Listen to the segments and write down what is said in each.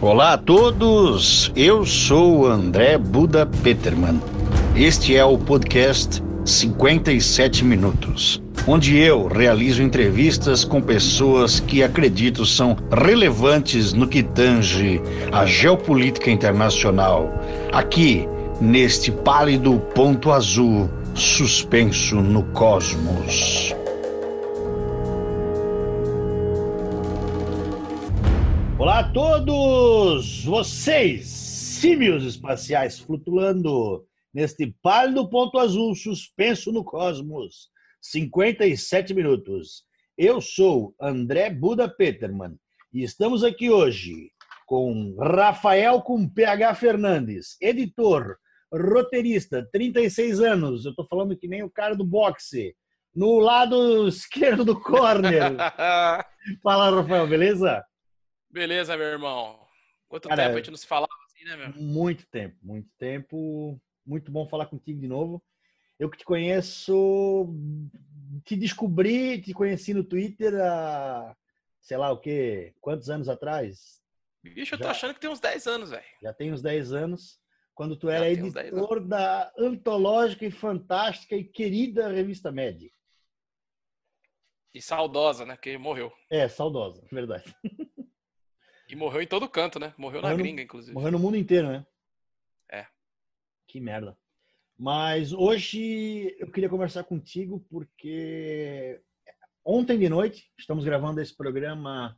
Olá a todos, eu sou André Buda Peterman. Este é o podcast 57 Minutos, onde eu realizo entrevistas com pessoas que acredito são relevantes no que tange a geopolítica internacional, aqui neste pálido ponto azul suspenso no cosmos. Olá a todos! Vocês, símios espaciais flutuando neste pálido ponto azul suspenso no cosmos. 57 minutos. Eu sou André Buda Peterman e estamos aqui hoje com Rafael com PH Fernandes, editor, roteirista, 36 anos. Eu estou falando que nem o cara do boxe. No lado esquerdo do corner. Fala, Rafael, beleza? Beleza, meu irmão. Quanto cara, tempo a gente não se falava assim, né, meu? Muito tempo, muito tempo. Muito bom falar contigo de novo. Eu que te conheço, te descobri, te conheci no Twitter há, sei lá o quê, quantos anos atrás? Bicho, eu tô achando que tem uns 10 anos, velho. Já tem uns 10 anos. Quando tu era editor da antológica e fantástica e querida revista Med. E saudosa, né? Que morreu. É, saudosa, verdade. E morreu em todo canto, né? Morreu, morreu na gringa, inclusive. Morreu no mundo inteiro, né? É. Que merda. Mas hoje eu queria conversar contigo porque ontem de noite estamos gravando esse programa,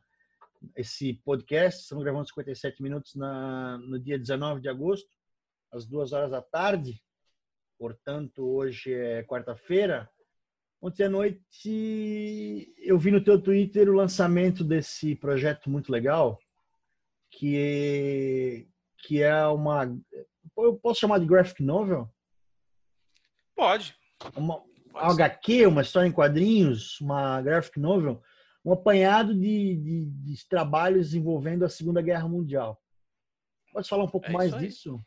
esse podcast, estamos gravando 57 minutos na, no dia 19 de agosto, às duas horas da tarde. Portanto, hoje é quarta-feira. Ontem à noite eu vi no teu Twitter o lançamento desse projeto muito legal, que que é uma eu posso chamar de graphic novel? Pode. Uma, Pode HQ, uma história em quadrinhos, uma graphic novel, um apanhado de, de, de trabalhos envolvendo a Segunda Guerra Mundial. Pode falar um pouco é mais disso?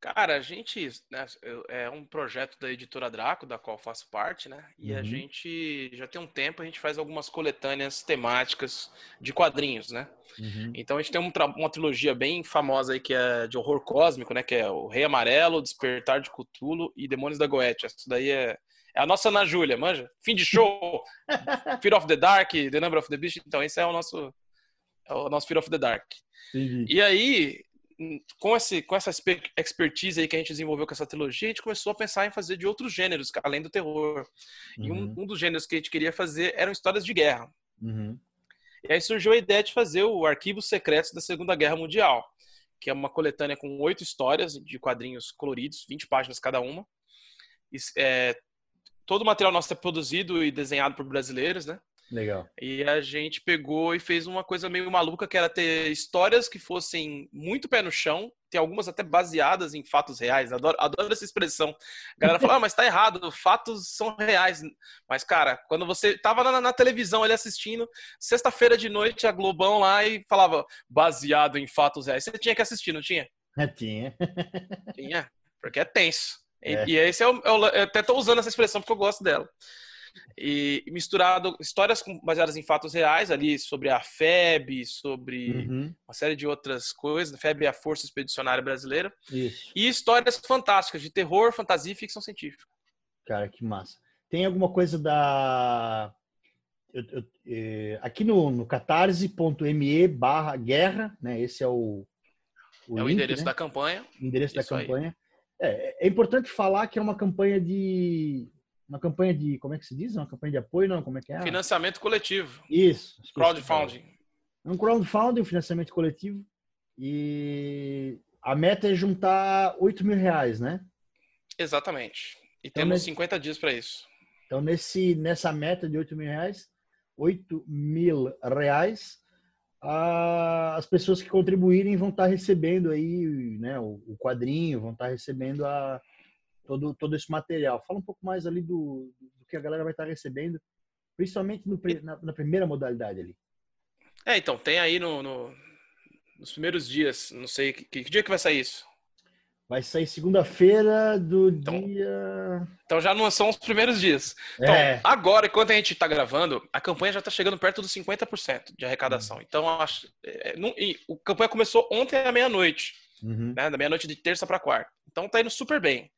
Cara, a gente né, é um projeto da editora Draco, da qual faço parte, né? E uhum. a gente já tem um tempo, a gente faz algumas coletâneas temáticas de quadrinhos, né? Uhum. Então a gente tem um, uma trilogia bem famosa aí que é de horror cósmico, né? Que é o Rei Amarelo, Despertar de Cthulhu e Demônios da Goethe. Isso daí é, é a nossa Ana Júlia, manja? Fim de show, Fear of the Dark, The Number of the Beast. Então esse é o nosso, é o nosso Fear of the Dark. Uhum. E aí com, esse, com essa expertise aí que a gente desenvolveu com essa trilogia, a gente começou a pensar em fazer de outros gêneros, além do terror. Uhum. E um, uhum. um, dos gêneros que a gente queria fazer eram histórias de guerra. Uhum. E aí surgiu a ideia de fazer o Arquivos Secretos da Segunda Guerra Mundial, que é uma coletânea com oito histórias de quadrinhos coloridos, 20 páginas cada uma. E, é, todo o material nosso é produzido e desenhado por brasileiros, né? Legal. E a gente pegou e fez uma coisa meio maluca, que era ter histórias que fossem muito pé no chão, tem algumas até baseadas em fatos reais. Adoro, adoro essa expressão. A galera fala, ah, mas tá errado, fatos são reais. Mas, cara, quando você tava na, na televisão ali assistindo, sexta-feira de noite, a Globão lá e falava baseado em fatos reais. Você tinha que assistir, não tinha? Tinha. Tinha, porque é tenso. É. E, e esse é o, é o, eu até tô usando essa expressão porque eu gosto dela e misturado histórias baseadas em fatos reais ali sobre a FEB, sobre uhum. uma série de outras coisas. A FEB é a Força Expedicionária Brasileira. Isso. E histórias fantásticas de terror, fantasia e ficção científica. Cara, que massa. Tem alguma coisa da eu, eu, é, aqui no, no catarse.me barra guerra, né? Esse é o, o é link, o endereço né? da campanha. O endereço Isso da campanha. É, é, importante falar que é uma campanha de uma campanha de, como é que se diz? Uma campanha de apoio, não? Como é que é? Financiamento coletivo. Isso. Crowdfunding. É um crowdfunding, um financiamento coletivo. E a meta é juntar 8 mil reais, né? Exatamente. E então, temos nesse... 50 dias para isso. Então, nesse, nessa meta de 8 mil reais, 8 mil reais, as pessoas que contribuírem vão estar recebendo aí, né, o, o quadrinho, vão estar recebendo a, todo, todo esse material. Fala um pouco mais ali do, do que a galera vai estar recebendo, principalmente no, na, na, primeira modalidade ali. É, então, tem aí no, no, nos primeiros dias, não sei, que, que, dia que vai sair isso? Vai sair segunda-feira do então, dia. Então já não são os primeiros dias. Então, é. agora, enquanto a gente está gravando, a campanha já está chegando perto dos 50% de arrecadação. Uhum. Então, acho, é, não, e, a campanha começou ontem à meia-noite, uhum. né, da meia-noite de terça para quarta. Então, tá indo super bem.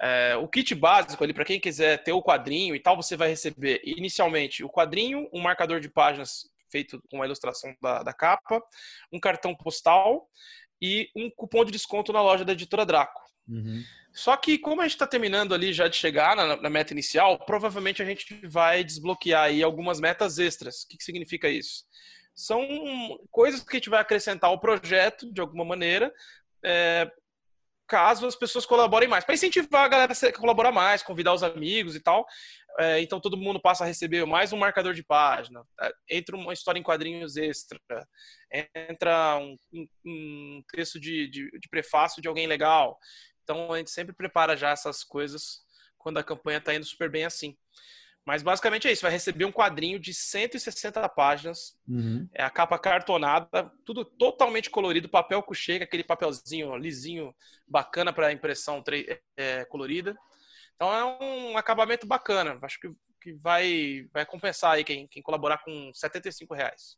É, o kit básico ali, para quem quiser ter o quadrinho e tal, você vai receber inicialmente o quadrinho, um marcador de páginas feito com a ilustração da, da capa, um cartão postal e um cupom de desconto na loja da editora Draco. Uhum. Só que, como a gente está terminando ali já de chegar na, na, meta inicial, provavelmente a gente vai desbloquear aí algumas metas extras. O que, que significa isso? São coisas que a gente vai acrescentar ao projeto de alguma maneira, é, caso as pessoas colaborem mais, para incentivar a galera a colaborar mais, convidar os amigos e tal. É, então todo mundo passa a receber mais um marcador de página, é, entra uma história em quadrinhos extra, entra um, um, um texto de, de, de, prefácio de alguém legal. Então a gente sempre prepara já essas coisas quando a campanha está indo super bem assim. Mas basicamente é isso, vai receber um quadrinho de 160 páginas, uhum. é a capa cartonada, tudo totalmente colorido, papel couché, aquele papelzinho lisinho, bacana para impressão é, colorida. Então é um acabamento bacana, acho que, que vai, vai compensar aí quem, quem colaborar com 75 reais.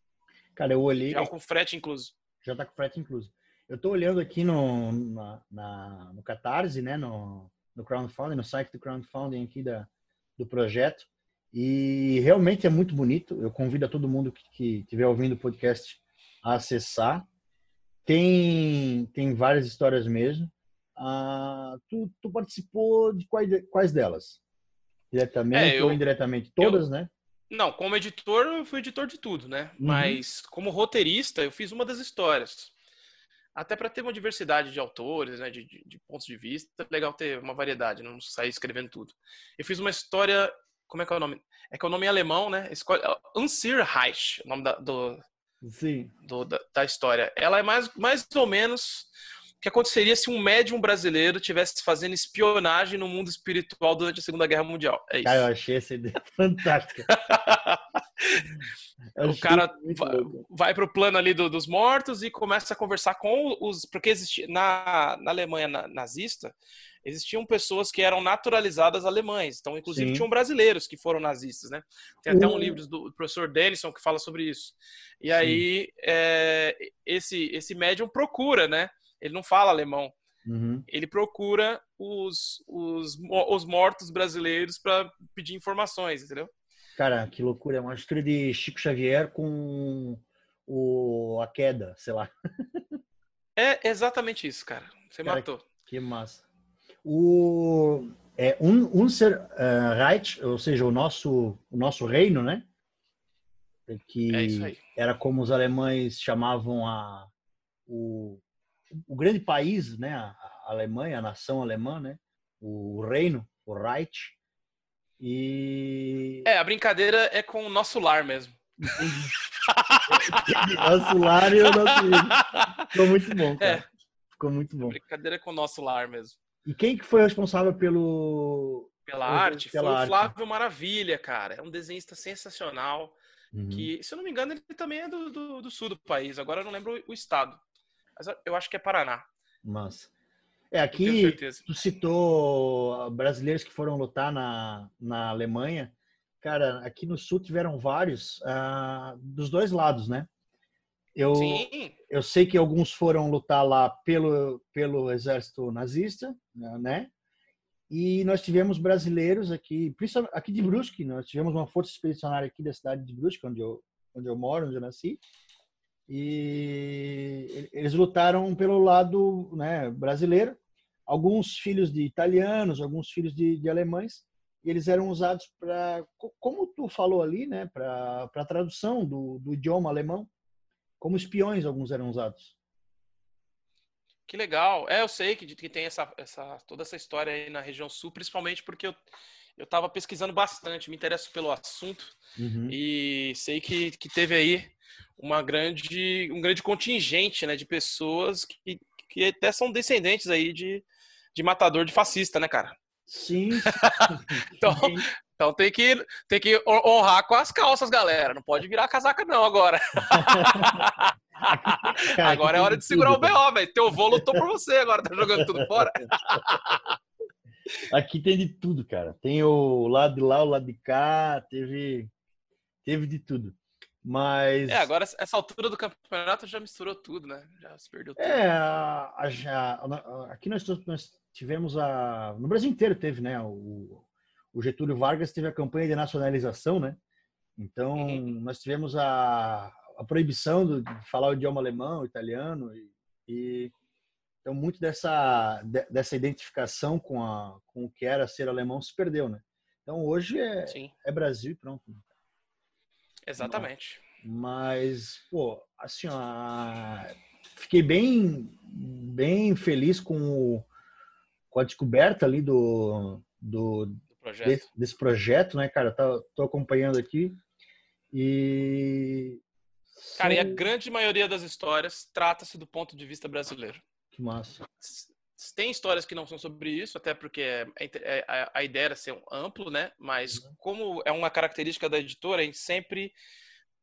Cara, eu olhei... Já com frete incluso. Já tá com frete incluso. Eu tô olhando aqui no, na, na no Catarse, né, no, no crowdfunding, no site do crowdfunding aqui da, do projeto. E realmente é muito bonito. Eu convido a todo mundo que estiver ouvindo o podcast a acessar. Tem, tem várias histórias mesmo. Ah, tu, tu, participou de quais, quais delas? Diretamente é, eu, ou indiretamente? Todas, eu, né? Não, como editor, eu fui editor de tudo, né? Uhum. Mas como roteirista, eu fiz uma das histórias. Até para ter uma diversidade de autores, né, de, de, de, pontos de vista, é legal ter uma variedade, não sair escrevendo tudo. Eu fiz uma história como é que é o nome? É que é o nome é alemão, né? Escolhe, Unsir Reich, o nome da, do. Do, da, da, história. Ela é mais, mais ou menos que aconteceria se um médium brasileiro tivesse fazendo espionagem no mundo espiritual durante a Segunda Guerra Mundial. É isso. Cara, eu achei essa ideia fantástica. o cara vai, vai para o plano ali do, dos mortos e começa a conversar com os. Porque existia, na, na Alemanha nazista existiam pessoas que eram naturalizadas alemães. Então, inclusive, Sim. tinham brasileiros que foram nazistas, né? Tem até um livro do professor Denison que fala sobre isso. E Sim. aí, é, esse, esse médium procura, né? Ele não fala alemão. Uhum. Ele procura os, os, os mortos brasileiros para pedir informações, entendeu? Cara, que loucura. É uma história de Chico Xavier com o, a queda, sei lá. É exatamente isso, cara. Você cara, matou. Que massa. O é um Unser uh, Reich, ou seja, o nosso o nosso reino, né? Que é era como os alemães chamavam a o, o grande país, né? A, Alemanha, a nação alemã, né? O reino, o Reich. E é a brincadeira é com o nosso lar mesmo. nosso lar e o nosso Ficou muito bom, cara. É. Ficou muito bom. A brincadeira é com o nosso lar mesmo. E quem que foi responsável pelo pela arte? Pela foi arte. o Flávio Maravilha, cara. É um desenhista sensacional. Uhum. Que, se eu não me engano, ele também é do, do, do, sul do país. Agora eu não lembro o estado. Mas eu acho que é Paraná. Mas é aqui. Tu citou brasileiros que foram lutar na, na Alemanha. Cara, aqui no sul tiveram vários uh, dos dois lados, né? Eu, Sim. eu sei que alguns foram lutar lá pelo, pelo exército nazista, né? E nós tivemos brasileiros aqui, principalmente aqui de Brusque, nós tivemos uma força expedicionária aqui da cidade de Brusque, onde eu, onde eu moro, onde eu nasci. E eles lutaram pelo lado né, brasileiro, alguns filhos de italianos, alguns filhos de, de alemães, e eles eram usados para, como tu falou ali, né, para a tradução do, do idioma alemão como espiões, alguns eram usados. Que legal. É, eu sei que, que tem essa, essa, toda essa história aí na região sul, principalmente porque eu eu estava pesquisando bastante, me interesso pelo assunto uhum. e sei que, que teve aí uma grande, um grande contingente né, de pessoas que, que até são descendentes aí de, de matador de fascista, né, cara? Sim. então, Então tem que, tem que honrar com as calças, galera. Não pode virar casaca, não, agora. Cara, agora é hora de segurar tudo, o BO, velho. Teu vô lutou por você, agora tá jogando tudo fora. Aqui tem de tudo, cara. Tem o lado de lá, o lado de cá, teve, teve de tudo. Mas. É, agora essa altura do campeonato já misturou tudo, né? Já se perdeu tudo. É, a, a, aqui nós, nós, tivemos a. No Brasil inteiro teve, né? O, o Getúlio Vargas teve a campanha de nacionalização, né? Então, uhum. nós tivemos a, a proibição de falar o idioma alemão, italiano, e, e então muito dessa, dessa identificação com, a, com o que era ser alemão se perdeu, né? Então, hoje é, é Brasil e pronto. Exatamente. Mas, pô, assim, ó, fiquei bem, bem feliz com, o, com a descoberta ali do, do, do projeto. Desse, desse, projeto, né, cara? Tô, tô acompanhando aqui e... Cara, e a grande maioria das histórias trata-se do ponto de vista brasileiro. Que massa. Tem histórias que não são sobre isso, até porque é, é, a ideia era ser amplo, né? Mas uhum. como é uma característica da editora, a gente sempre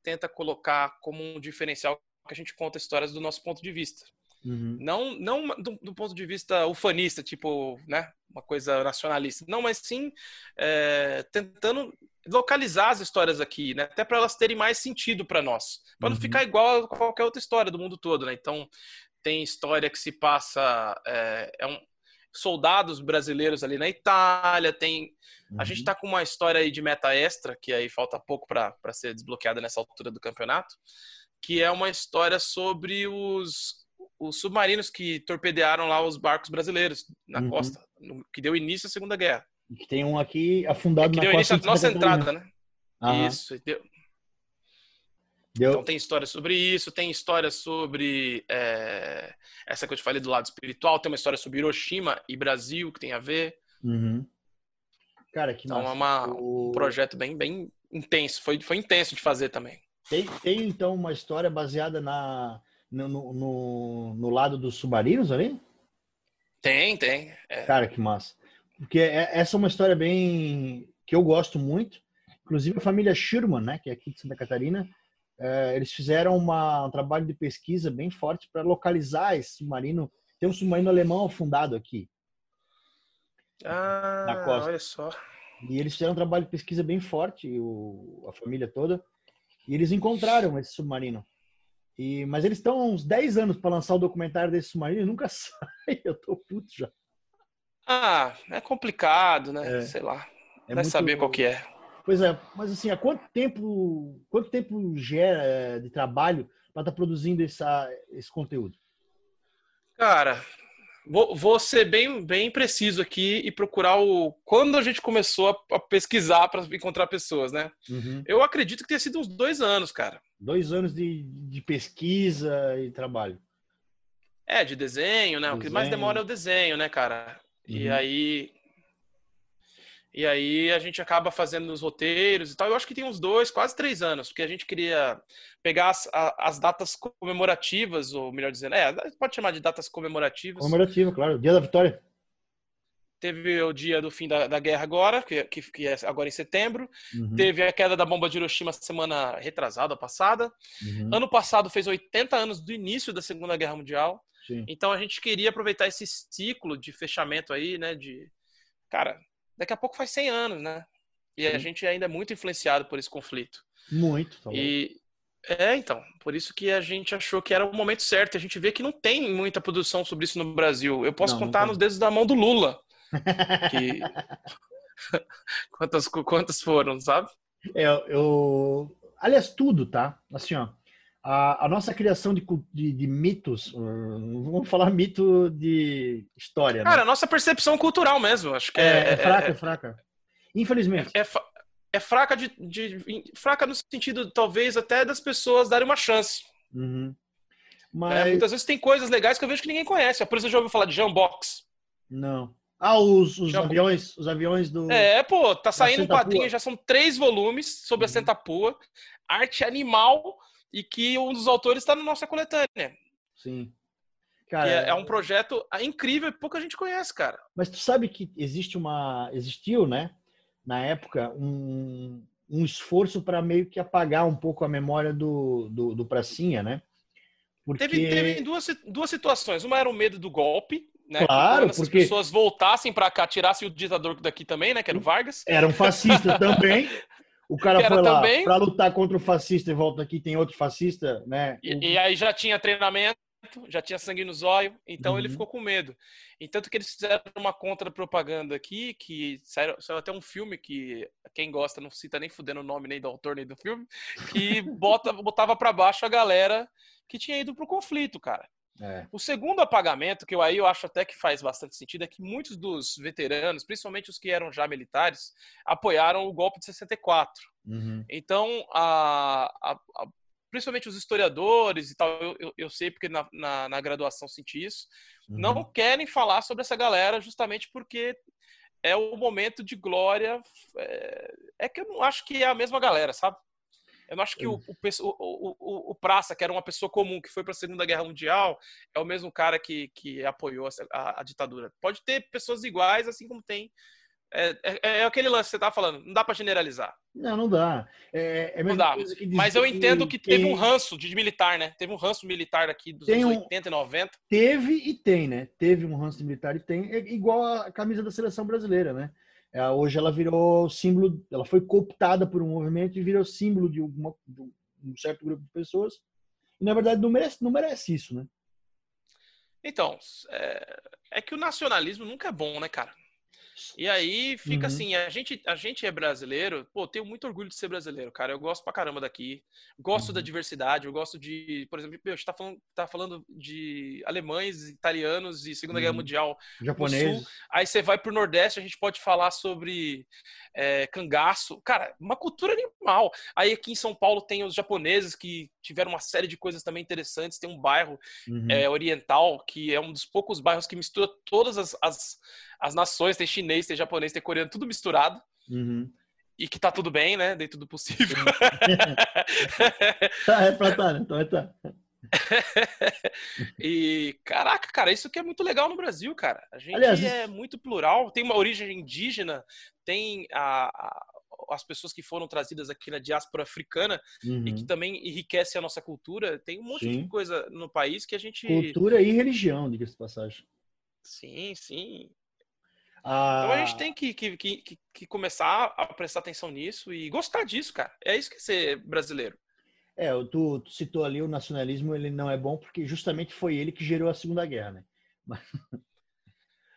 tenta colocar como um diferencial que a gente conta histórias do nosso ponto de vista. Uhum. Não, não do, do, ponto de vista ufanista, tipo, né, uma coisa nacionalista. Não, mas sim é, tentando localizar as histórias aqui, né, até para elas terem mais sentido para nós, para uhum. não ficar igual a qualquer outra história do mundo todo, né? Então, tem história que se passa é, é um, soldados brasileiros ali na Itália, tem uhum. a gente está uhum. com uma história aí de meta extra que aí falta pouco para ser desbloqueada nessa altura do campeonato, que é uma história sobre os os submarinos que torpedearam lá os barcos brasileiros na uhum. costa, no, que deu início à Segunda Guerra. Que tem um aqui afundado é, que na deu costa. Início à nossa entrada, né? Isso, deu, Deu... Então tem história sobre isso, tem história sobre é, essa que eu te falei do lado espiritual, tem uma história sobre Hiroshima e Brasil que tem a ver. Uhum. Cara, que então é uma, o... um projeto bem, bem intenso, foi, foi intenso de fazer também. Tem, tem então uma história baseada na, no, no, no lado dos submarinos ali? Tem, tem. É. Cara, que massa. Porque é, essa é uma história bem que eu gosto muito. Inclusive a família Schirman, né, que é aqui de Santa Catarina, é, eles fizeram uma, um trabalho de pesquisa bem forte para localizar esse submarino. Tem um submarino alemão afundado aqui. Ah, na costa. olha só. E eles fizeram um trabalho de pesquisa bem forte, o, a família toda, e eles encontraram esse submarino. E, mas eles estão há uns 10 anos para lançar o documentário desse submarino e nunca sai. Eu tô puto já. Ah, é complicado, né? É, Sei lá. É Vai muito... saber qual que é. Pois é, mas assim, há quanto tempo, quanto tempo gera eh, de trabalho para estar tá produzindo essa, esse conteúdo? Cara, vou, vou, ser bem, bem preciso aqui e procurar o quando a gente começou a, a pesquisar para encontrar pessoas, né? Uhum. Eu acredito que tenha sido uns dois anos, cara. Dois anos de, de pesquisa e trabalho. É, de desenho, né? Desenho. O que mais demora é o desenho, né, cara? Uhum. E aí e aí a gente acaba fazendo os roteiros e tal. Eu acho que tem uns dois, quase três anos, porque a gente queria pegar as, as datas comemorativas, ou melhor dizendo, é, pode chamar de datas comemorativas. Comemorativa, claro. Dia da Vitória. Teve o dia do fim da, da guerra agora, que, que, que, é agora em setembro. Uhum. Teve a queda da bomba de Hiroshima semana retrasada, passada. Uhum. Ano passado fez 80 anos do início da Segunda Guerra Mundial. Sim. Então a gente queria aproveitar esse ciclo de fechamento aí, né? De, cara, daqui a pouco faz 100 anos, né? E Sim. a gente ainda é muito influenciado por esse conflito. Muito. Tá e é, então, por isso que a gente achou que era o momento certo. A gente vê que não tem muita produção sobre isso no Brasil. Eu posso não, contar não nos dedos da mão do Lula. Que... quantas, quantas foram, sabe? É, eu... Aliás, tudo, tá? Assim, ó. A, a nossa criação de, de, de, mitos, vamos falar mito de história. Cara, né? a nossa percepção cultural mesmo, acho que é. É, é fraca, é, é fraca. Infelizmente. É, é, fraca de, de, fraca no sentido, talvez, até das pessoas darem uma chance. Uhum. Mas... muitas vezes tem coisas legais que eu vejo que ninguém conhece. Por isso eu já ouviu falar de Jambox. Não. Ah, os, os aviões, os aviões do. É, pô, tá saindo um quadrinho, já são três volumes sobre uhum. a Sentapua, arte animal e que um dos autores está na nossa coletânea. Sim. Cara, é, é, um projeto incrível e pouca gente conhece, cara. Mas tu sabe que existe uma. Existiu, né? na época, um, um esforço para meio que apagar um pouco a memória do, do, do Pracinha, né? Porque... Teve, teve duas, duas situações. Uma era o medo do golpe, né? Claro, que porque... as pessoas voltassem para cá, tirassem o ditador daqui também, né? Que era o Vargas. Era um fascista também. O cara foi lá para lutar contra o fascista e volta aqui, tem outro fascista, né? E, e aí já tinha treinamento, já tinha sangue nos olhos, então uhum. ele ficou com medo. E tanto que eles fizeram uma contra-propaganda aqui, que saiu, saiu, até um filme que quem gosta não cita nem fudendo o nome nem do autor nem do filme, que bota, botava para baixo a galera que tinha ido pro conflito, cara. É. O segundo apagamento, que eu aí eu acho até que faz bastante sentido, é que muitos dos veteranos, principalmente os que eram já militares, apoiaram o golpe de 64. Uhum. Então, a, a, a, principalmente os historiadores e tal, eu, eu, eu sei porque na, na, na, graduação senti isso, uhum. não querem falar sobre essa galera justamente porque é o momento de glória. É, é que eu não acho que é a mesma galera, sabe? Eu não acho que o, o, o, o, Praça, que era uma pessoa comum, que foi para a Segunda Guerra Mundial, é o mesmo cara que, que apoiou a, a, ditadura. Pode ter pessoas iguais, assim como tem é, é, é, aquele lance que você estava falando, não dá para generalizar. Não, não dá. É, é não dá. Mas eu entendo que teve um ranço de militar, né? Teve um ranço militar aqui dos tem anos um... 80 e 90. Teve e tem, né? Teve um ranço militar e tem, é igual a camisa da seleção brasileira, né? É, hoje ela virou símbolo, ela foi cooptada por um movimento e virou símbolo de, uma, de um certo grupo de pessoas. E na verdade não merece, não merece isso, né? Então, é, é que o nacionalismo nunca é bom, né, cara? E aí fica uhum. assim, a gente, a gente é brasileiro, pô, tenho muito orgulho de ser brasileiro, cara. Eu gosto pra caramba daqui. Gosto uhum. da diversidade, eu gosto de, por exemplo, a gente tá falando, tá falando de alemães, italianos e Segunda uhum. Guerra Mundial. Japonês. Aí você vai pro Nordeste, a gente pode falar sobre é, cangaço. Cara, uma cultura animal. Aí aqui em São Paulo tem os japoneses que tiveram uma série de coisas também interessantes. Tem um bairro é, oriental que é um dos poucos bairros que mistura todas as, as, as nações. Tem chinês, tem japonês, tem coreano, tudo misturado. Uhum. E que tá tudo bem, né? Dentro do possível. tá, é pra tá, né? Então é tá. e caraca, cara, isso que é muito legal no Brasil, cara. A gente Aliás, é muito plural, tem uma origem indígena, tem a, a, as pessoas que foram trazidas aqui na diáspora africana uhum. e que uhum. também enriquece a nossa cultura. Tem um monte sim. de coisa no país que a gente. Cultura e religião, diga-se de passagem. Sim, sim. Ah... Então a gente tem que, que, que, que, começar a prestar atenção nisso e gostar disso, cara. É isso que é ser brasileiro. É, tu, tu citou ali o nacionalismo, ele não é bom porque justamente foi ele que gerou a Segunda Guerra, né? Mas...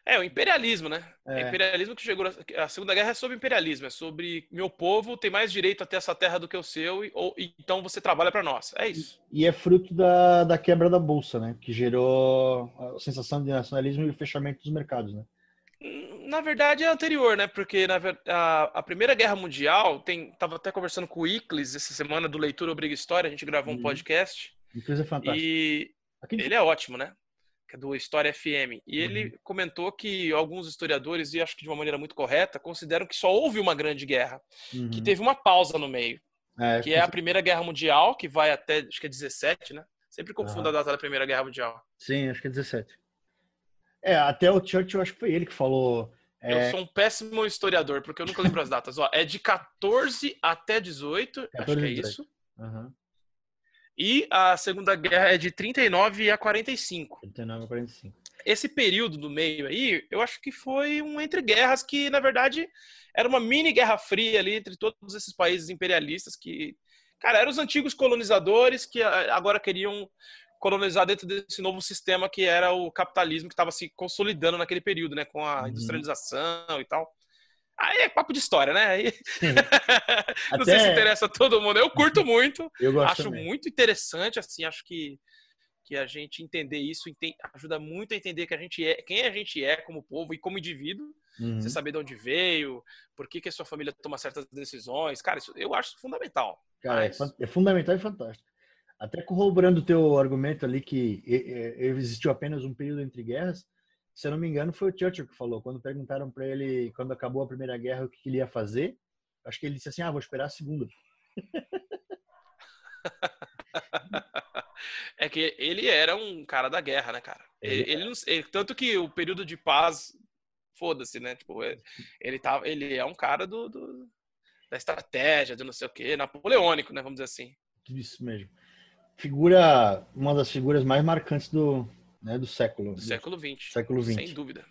É, o imperialismo, né? É. O imperialismo que chegou. A Segunda Guerra é sobre imperialismo, é sobre meu povo tem mais direito a ter essa terra do que o seu, e, ou, então você trabalha para nós. É isso. E, e, é fruto da, da quebra da Bolsa, né? Que gerou a sensação de nacionalismo e o fechamento dos mercados, né? Na verdade é anterior, né? Porque na, a, a Primeira Guerra Mundial, tem, tava até conversando com o Iclis essa semana do Leitura Obriga História, a gente gravou um uhum. podcast. Iclis é fantástico. E Aqui... ele é ótimo, né? que é do História FM, e ele uhum. comentou que alguns historiadores, e acho que de uma maneira muito correta, consideram que só houve uma grande guerra, uhum. que teve uma pausa no meio, é, que é a Primeira Guerra Mundial, que vai até, acho que é 17, né? Sempre confundo a data da Primeira Guerra Mundial. Sim, acho que é 17. É, até o Churchill, acho que foi ele que falou. É... Eu sou um péssimo historiador, porque eu nunca lembro as datas. Ó, é de 14 até 18, 14 acho que é 18. isso. Uhum. E a Segunda Guerra é de 39 a 45. 39 a 45. Esse período do meio aí, eu acho que foi um entre guerras que, na verdade, era uma mini guerra fria ali entre todos esses países imperialistas que, cara, eram os antigos colonizadores que agora queriam colonizar dentro desse novo sistema que era o capitalismo que estava se consolidando naquele período, né, com a uhum. industrialização e tal. Aí é papo de história, né? Aí... não Até... sei se interessa a todo mundo. Eu curto muito. Eu gosto acho também. muito interessante, assim, acho que, que a gente entender isso ajuda muito a entender que a gente é, quem a gente é como povo e como indivíduo. Uhum. Você saber de onde veio, por que, que a sua família toma certas decisões. Cara, isso eu acho fundamental. Cara, é Mas... é, fundamental e fantástico. Até corroborando o teu argumento ali que existiu apenas um período entre guerras, se eu não me engano, foi o Churchill que falou. Quando perguntaram para ele, quando acabou a Primeira Guerra, o que ele ia fazer, acho que ele disse assim: ah, vou esperar a Segunda. é que ele era um cara da guerra, né, cara? Ele, ele, ele, tanto que o período de paz foda-se, né? Tipo, é, ele, tá, ele é um cara do, do, da estratégia, do não sei o quê, napoleônico, né? Vamos dizer assim. Isso mesmo. Figura, uma das figuras mais marcantes do, né, do século. Do século XX. Século XX. Sem dúvida.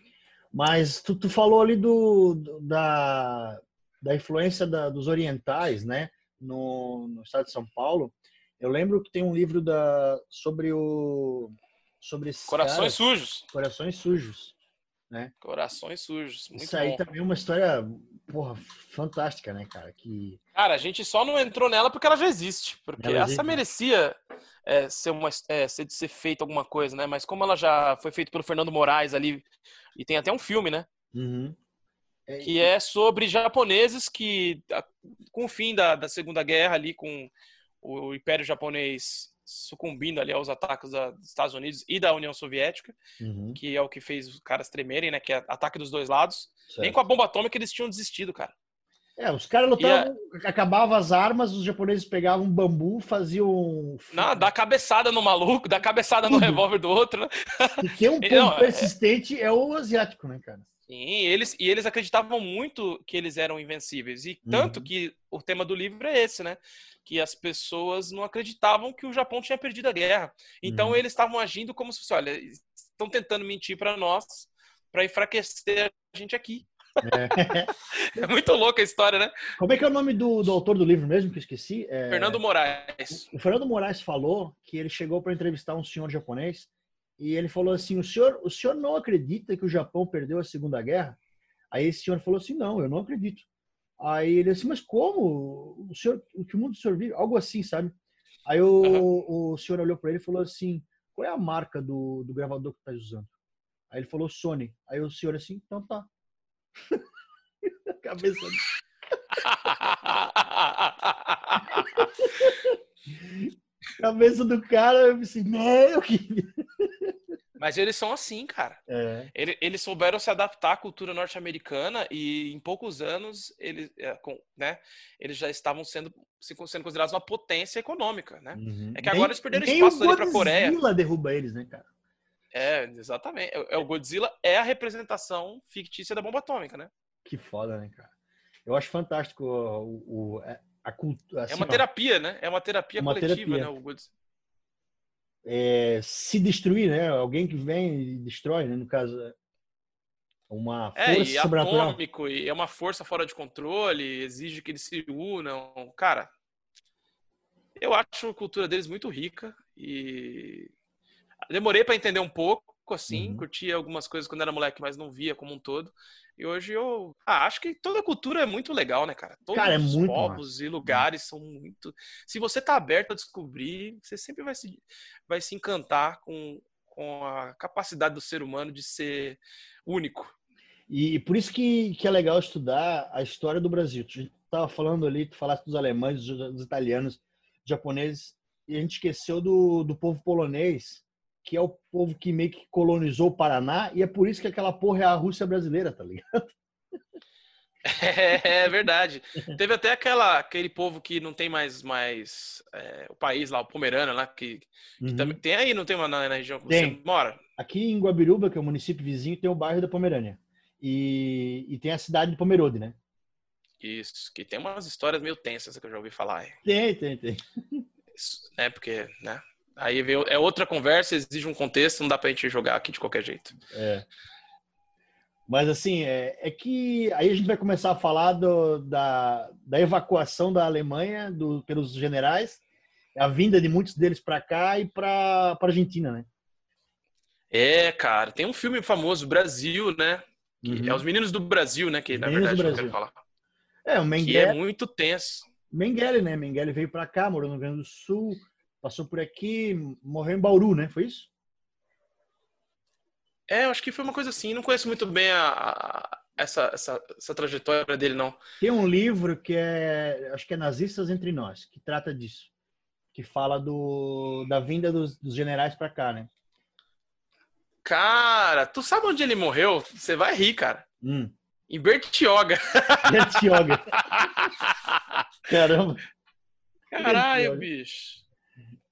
Mas tu, tu falou ali do, do da, da influência da, dos orientais, né? No, no estado de São Paulo. Eu lembro que tem um livro da, sobre o sobre Corações Sujos. Corações Sujos, né? Corações Sujos. Muito Isso aí bom. também é uma história, porra, fantástica, né, cara? Que Cara, a gente só não entrou nela porque ela já existe, porque ela essa existe. merecia é, ser uma é, ser, ser feita alguma coisa, né? Mas como ela já foi feita pelo Fernando Moraes ali e tem até um filme, né? Uhum. É, que é sobre japoneses que, com o fim da, da Segunda Guerra ali, com o Império Japonês sucumbindo ali aos ataques da, dos Estados Unidos e da União Soviética, uhum. que é o que fez os caras tremerem, né? Que é ataque dos dois lados. Certo. Nem com a bomba atômica eles tinham desistido, cara. É, os caras lutavam, a... acabavam as armas, os japoneses pegavam um bambu, faziam. Não, dá cabeçada no maluco, dá cabeçada no revólver do outro. Né? E tem um ponto Não, é- persistente é... é o asiático, né, cara? Sim, eles, e eles acreditavam muito que eles eram invencíveis. E tanto uhum. que o tema do livro é esse, né? Que as pessoas não acreditavam que o Japão tinha perdido a guerra. Então uhum. eles estavam agindo como se fosse, olha, estão tentando mentir para nós para enfraquecer a gente aqui. É. é. muito louca a história, né? Como é que é o nome do, do autor do livro mesmo que eu esqueci? É... Fernando Moraes. O Fernando Moraes falou que ele chegou para entrevistar um senhor japonês e ele falou assim: o senhor, o senhor não acredita que o Japão perdeu a Segunda Guerra? Aí esse senhor falou assim: não, eu não acredito. Aí ele disse: mas como? O senhor, o que mundo o senhor vive? Algo assim, sabe? Aí o, uhum. o senhor olhou para ele e falou assim: qual é a marca do, do gravador que está usando? Aí ele falou Sony. Aí o senhor assim: então tá. Cabeça. Cabeça do cara, eu assim, meu que. Mas eles são assim, cara. É. Eles, eles, souberam se adaptar à cultura norte-americana e em poucos anos eles, é, né, eles já estavam sendo, sendo considerados uma potência econômica, né? Uhum. É que agora nem, eles perderam espaço ali para a Coreia. O Godzilla derruba eles, né, cara? É, exatamente. É, o Godzilla é a representação fictícia da bomba atômica, né? Que foda, né, cara? Eu acho fantástico o, o a cultura. Assim, é uma terapia, né? É uma terapia uma coletiva, terapia. né? O Godzilla. É, se destruir, né? Alguém que vem e destrói, né? No caso, é uma força é, e sobrenatural. atômico, e é uma força fora de controle, exige que eles se unam. Cara, eu acho a cultura deles muito rica e demorei para entender um pouco, assim, uhum. curti algumas coisas quando era moleque, mas não via como um todo. E hoje eu ah, acho que toda cultura é muito legal, né, cara? Todos cara, é os muito povos massa. e lugares são muito. Se você tá aberto a descobrir, você sempre vai se, vai se encantar com, com a capacidade do ser humano de ser único. E, por isso que, que é legal estudar a história do Brasil. Tu estava falando ali, tu falaste dos alemães, dos, dos italianos, dos japoneses, e a gente esqueceu do, do povo polonês, que é o povo que meio que colonizou o Paraná, e é por isso que aquela porra é a Rússia brasileira, tá ligado? É, é verdade. Teve até aquela, aquele povo que não tem mais, mais é, o país lá, o Pomerânia lá, que, que uhum. também, tem aí, não tem uma na, na região que tem. você mora? Aqui em Guabiruba, que é o município vizinho, tem o bairro da Pomerânia. E, e tem a cidade de Pomerode, né? Isso, que tem umas histórias meio tensas que eu já ouvi falar. Tem, tem, tem. Isso, é, porque, né? Aí veio, é outra conversa, exige um contexto, não dá pra gente jogar aqui de qualquer jeito. É. Mas assim, é, é que aí a gente vai começar a falar do, da, da evacuação da Alemanha do, pelos generais, a vinda de muitos deles para cá e para a Argentina, né? É, cara, tem um filme famoso, Brasil, né? Uhum. É os Meninos do Brasil, né? Que na verdade eu quero falar. É, o Mengele. Que é muito tenso. Mengele, né? Mengele veio para cá, morou no Rio Grande do Sul, passou por aqui, morreu em Bauru, né? Foi isso? É, eu acho que foi uma coisa assim. Não conheço muito bem a, a, essa, essa, essa, trajetória dele, não. Tem um livro que é, acho que é Nazistas Entre Nós, que trata disso. Que fala do, da vinda dos, dos generais para cá, né? Cara, tu sabe onde ele morreu? Você vai rir, cara. Hum. Em Bertioga. Bertioga. Caramba. Caralho, bicho.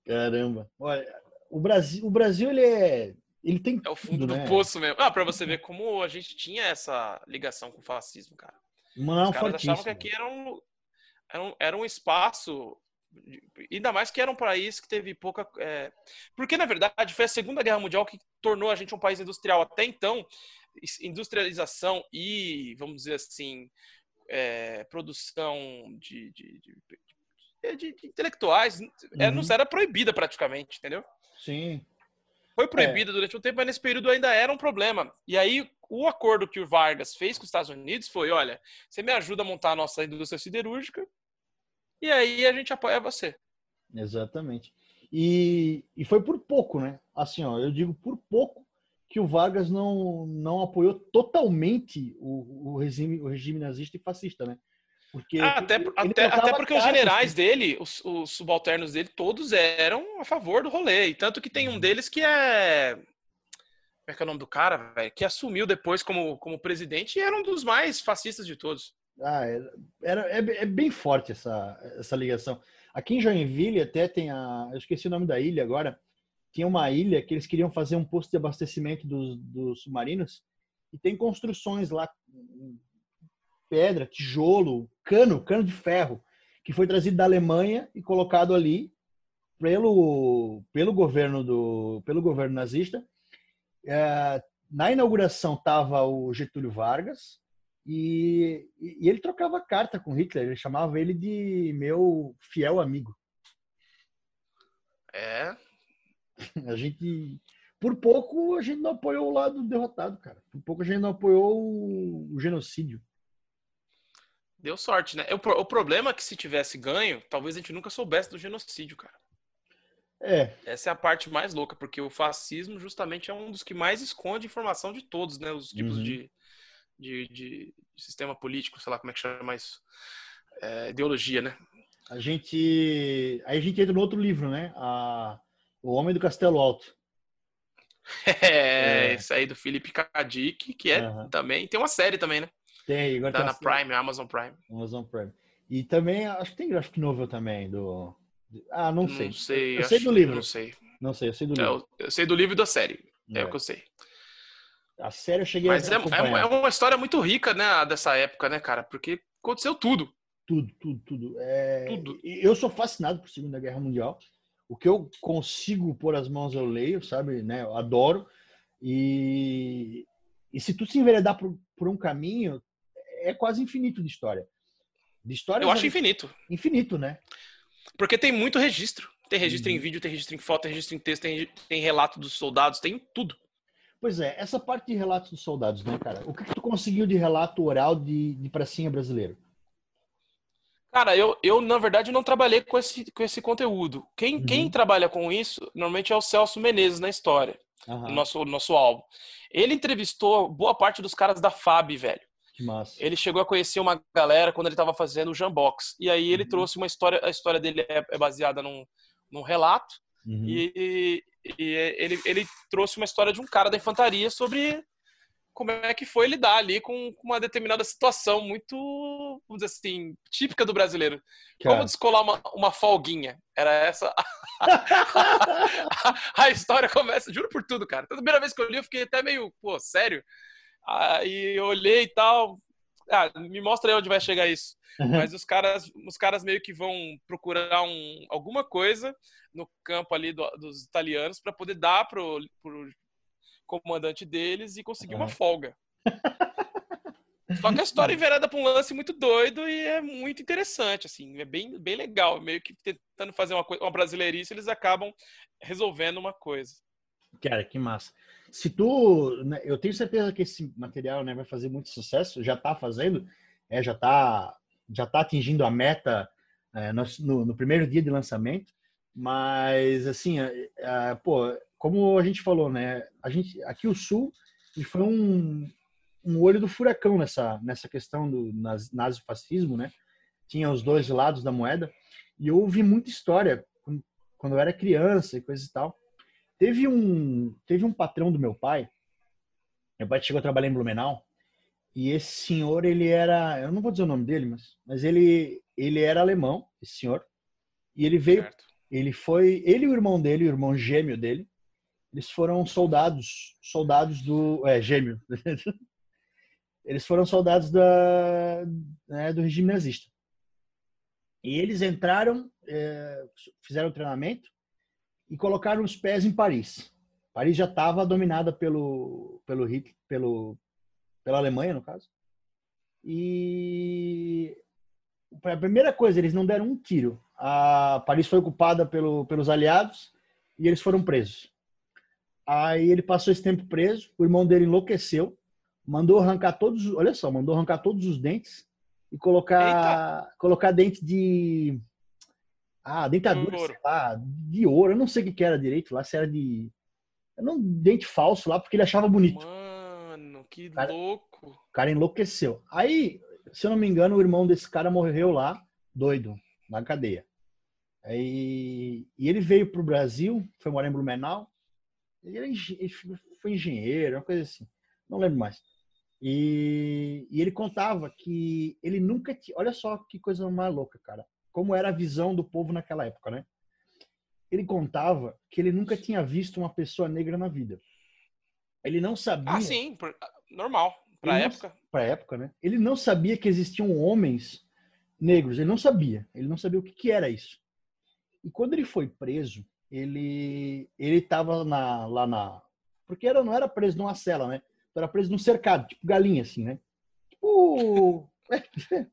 Caramba. Olha, o Brasil, o Brasil ele é, ele tem É o fundo tudo, do né? poço mesmo. Ah, pra você ver como a gente tinha essa ligação com o fascismo, cara. Mano, Os caras achavam que fortíssimo. aqui era um, era um, era um espaço. Ainda mais que era um país que teve pouca. é, Porque, na verdade, foi a Segunda Guerra Mundial que tornou a gente um país industrial. Até então, industrialização e, vamos dizer assim, é, produção de, de, de- de- de- de intelectuais é, não Uhum. era proibida praticamente, entendeu? Sim. Foi proibida durante um tempo, mas nesse período ainda era um problema. E aí, o acordo que o Vargas fez com os Estados Unidos foi: olha, você me ajuda a montar a nossa indústria siderúrgica, e aí a gente apoia você. Exatamente. E, e foi por pouco, né? Assim, ó, eu digo por pouco que o Vargas não, não apoiou totalmente o, o, regime, o regime nazista e fascista, né? Porque Ah, até, até, até porque os cartas, generais dele, os, os subalternos dele, todos eram a favor do rolê. E tanto que tem um deles que é. Como é que é o nome do cara, velho? Que assumiu depois como, como presidente e era um dos mais fascistas de todos. Ah, era, era- é, é bem forte essa, essa ligação. Aqui em Joinville até tem a. Eu esqueci o nome da ilha agora. Tinha uma ilha que eles queriam fazer um posto de abastecimento dos, dos submarinos e tem construções lá, pedra, tijolo, cano, cano de ferro, que foi trazido da Alemanha e colocado ali pelo, pelo governo do pelo governo nazista. É, na inauguração estava o Getúlio Vargas e, e ele trocava carta com Hitler, ele chamava ele de meu fiel amigo. É. A gente, por pouco, a gente não apoiou o lado derrotado, cara. Por pouco a gente não apoiou o, o genocídio. Deu sorte, né? O, pro- o problema é que se tivesse ganho, talvez a gente nunca soubesse do genocídio, cara. É, Essa é a parte mais louca, porque o fascismo justamente é um dos que mais esconde informação de todos, né? Os tipos Uhum. de, de, de sistema político, sei lá como é que chama isso. É, ideologia, né? a gente, aí a gente entra no outro livro, né? A, o Homem do Castelo Alto. É, É. isso aí do Felipe Kadik, que é Aham. também. Tem uma série também, né? Tem, agora Tá tem na série- Prime, Amazon Prime. Amazon Prime. E também acho que tem graphic novel também do. Ah, não sei. Não sei. Eu sei do livro. Não sei. Não sei, eu sei do É, livro. eu, eu sei do livro e da série. É, É. o que eu sei. A série eu cheguei Mas a é, é, é uma história muito rica, né? Dessa época, né, cara? Porque aconteceu tudo. Tudo, tudo, tudo. É, Tudo. Eu sou fascinado por Segunda Guerra Mundial. O que eu consigo pôr as mãos eu leio, sabe? Né? Eu adoro. E, e se tu se enveredar por, por um caminho, é quase infinito de história. De história Eu acho infinito. infinito, né? Porque tem muito registro. Tem registro em Uhum. vídeo, tem registro em foto, tem registro em texto, tem, tem relato dos soldados, tem tudo. Pois é, essa parte de relatos dos soldados, né, cara? O que, que tu conseguiu de relato oral de, de pracinha brasileiro? Cara, eu, eu na verdade não trabalhei com esse, com esse conteúdo. Quem, Uhum. quem trabalha com isso normalmente é o Celso Menezes na história, Aham, no nosso, no nosso álbum. Ele entrevistou boa parte dos caras da FAB, velho. Ele chegou a conhecer uma galera quando ele estava fazendo o Jambox. E aí ele Uhum. trouxe uma história, a história dele é, é baseada num, num relato. Uhum. E, e ele, ele trouxe uma história de um cara da infantaria sobre como é que foi lidar ali com, com uma determinada situação muito, vamos dizer assim, típica do brasileiro. Como Cara, descolar uma, uma folguinha. Era essa. a história começa, juro por tudo, cara. A primeira vez que eu li, eu fiquei até meio, pô, sério? Aí eu olhei e tal. Ah, me mostra aí onde vai chegar isso. Mas os caras, os caras meio que vão procurar um, alguma coisa no campo ali do- dos italianos para poder dar pro, pro comandante deles e conseguir uma Aham. folga. Só que a história é enverada para um lance muito doido e é muito interessante, assim, é bem, bem legal. Meio que tentando fazer uma, coisa, uma brasileirice, eles acabam resolvendo uma coisa. Cara, que massa. Se tu, né, eu tenho certeza que esse material, né, vai fazer muito sucesso. Já tá fazendo, é, já tá, já tá atingindo a meta é, no, no- primeiro dia de lançamento. Mas assim, é, é, pô, como a gente falou, né, a gente aqui o Sul foi um, um olho do furacão nessa nessa questão do naz- nazifascismo, né? Tinha os dois lados da moeda e eu ouvi muita história quando- eu era criança e coisa e tal. Teve um, teve um patrão do meu pai. Meu pai chegou a trabalhar em Blumenau. E esse senhor, ele era, eu não vou dizer o nome dele, mas, mas ele, ele era alemão, esse senhor. E ele veio, Certo? ele foi, ele e o irmão dele, o irmão gêmeo dele, eles foram soldados, soldados do é, gêmeo. eles foram soldados da, né, do regime nazista. E eles entraram, é, fizeram treinamento e colocaram os pés em Paris. Paris já estava dominada pelo pelo Hitler, pelo pela Alemanha no caso. E a primeira coisa, eles não deram um tiro. A Paris foi ocupada pelo, pelos aliados e eles foram presos. Aí ele passou esse tempo preso, o irmão dele enlouqueceu, mandou arrancar todos, olha só, mandou arrancar todos os dentes e colocar Eita. colocar dente de ah, dentadura, de ouro. Lá, de ouro, eu não sei o que era direito lá, se era de não dente falso lá porque ele achava bonito. Mano, que cara, louco. O cara enlouqueceu. Aí, se eu não me engano, o irmão desse cara morreu lá, doido, na cadeia. Aí, e ele veio pro Brasil, foi morar em Blumenau, ele, era, ele foi engenheiro, uma coisa assim. Não lembro mais. E, e, ele contava que ele nunca tinha. Olha só que coisa mais louca, cara. Como era a visão do povo naquela época, né? Ele contava que ele nunca tinha visto uma pessoa negra na vida. Ele não sabia. Ah, sim, normal. Pra ele época. Não, pra época, né? Ele não sabia que existiam homens negros. Ele não sabia. Ele não sabia o que, que era isso. E quando ele foi preso, ele ele estava na, lá na porque era não era preso numa cela, né? Era preso num cercado, tipo galinha assim, né? Tipo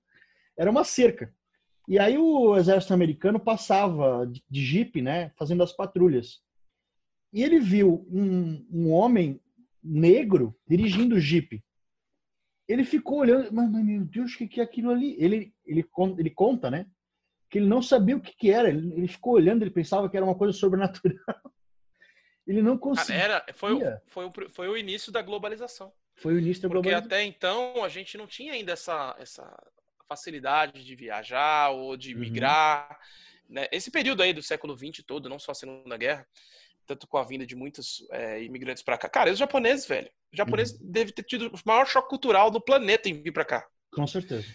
era uma cerca. E aí o exército americano passava de, jipe, né, fazendo as patrulhas. E ele viu um, um homem negro dirigindo o jipe. Ele ficou olhando, mas, mas meu Deus, o que, que é aquilo ali? Ele, ele, ele conta, né? que ele não sabia o que, que era. Ele, ele, ficou olhando, ele pensava que era uma coisa sobrenatural. Ele não conseguia. Era, foi, o, foi, o, foi o início da globalização. Foi o início da globalização. Porque até então a gente não tinha ainda essa, essa facilidade de viajar ou de uhum. migrar. Uhum. Né? Esse período aí do século XX todo, não só a Segunda Guerra, tanto com a vinda de muitos é, imigrantes para cá. Cara, os japoneses, velho, o japonês uhum. deve ter tido o maior choque cultural do planeta em vir para cá. Com certeza.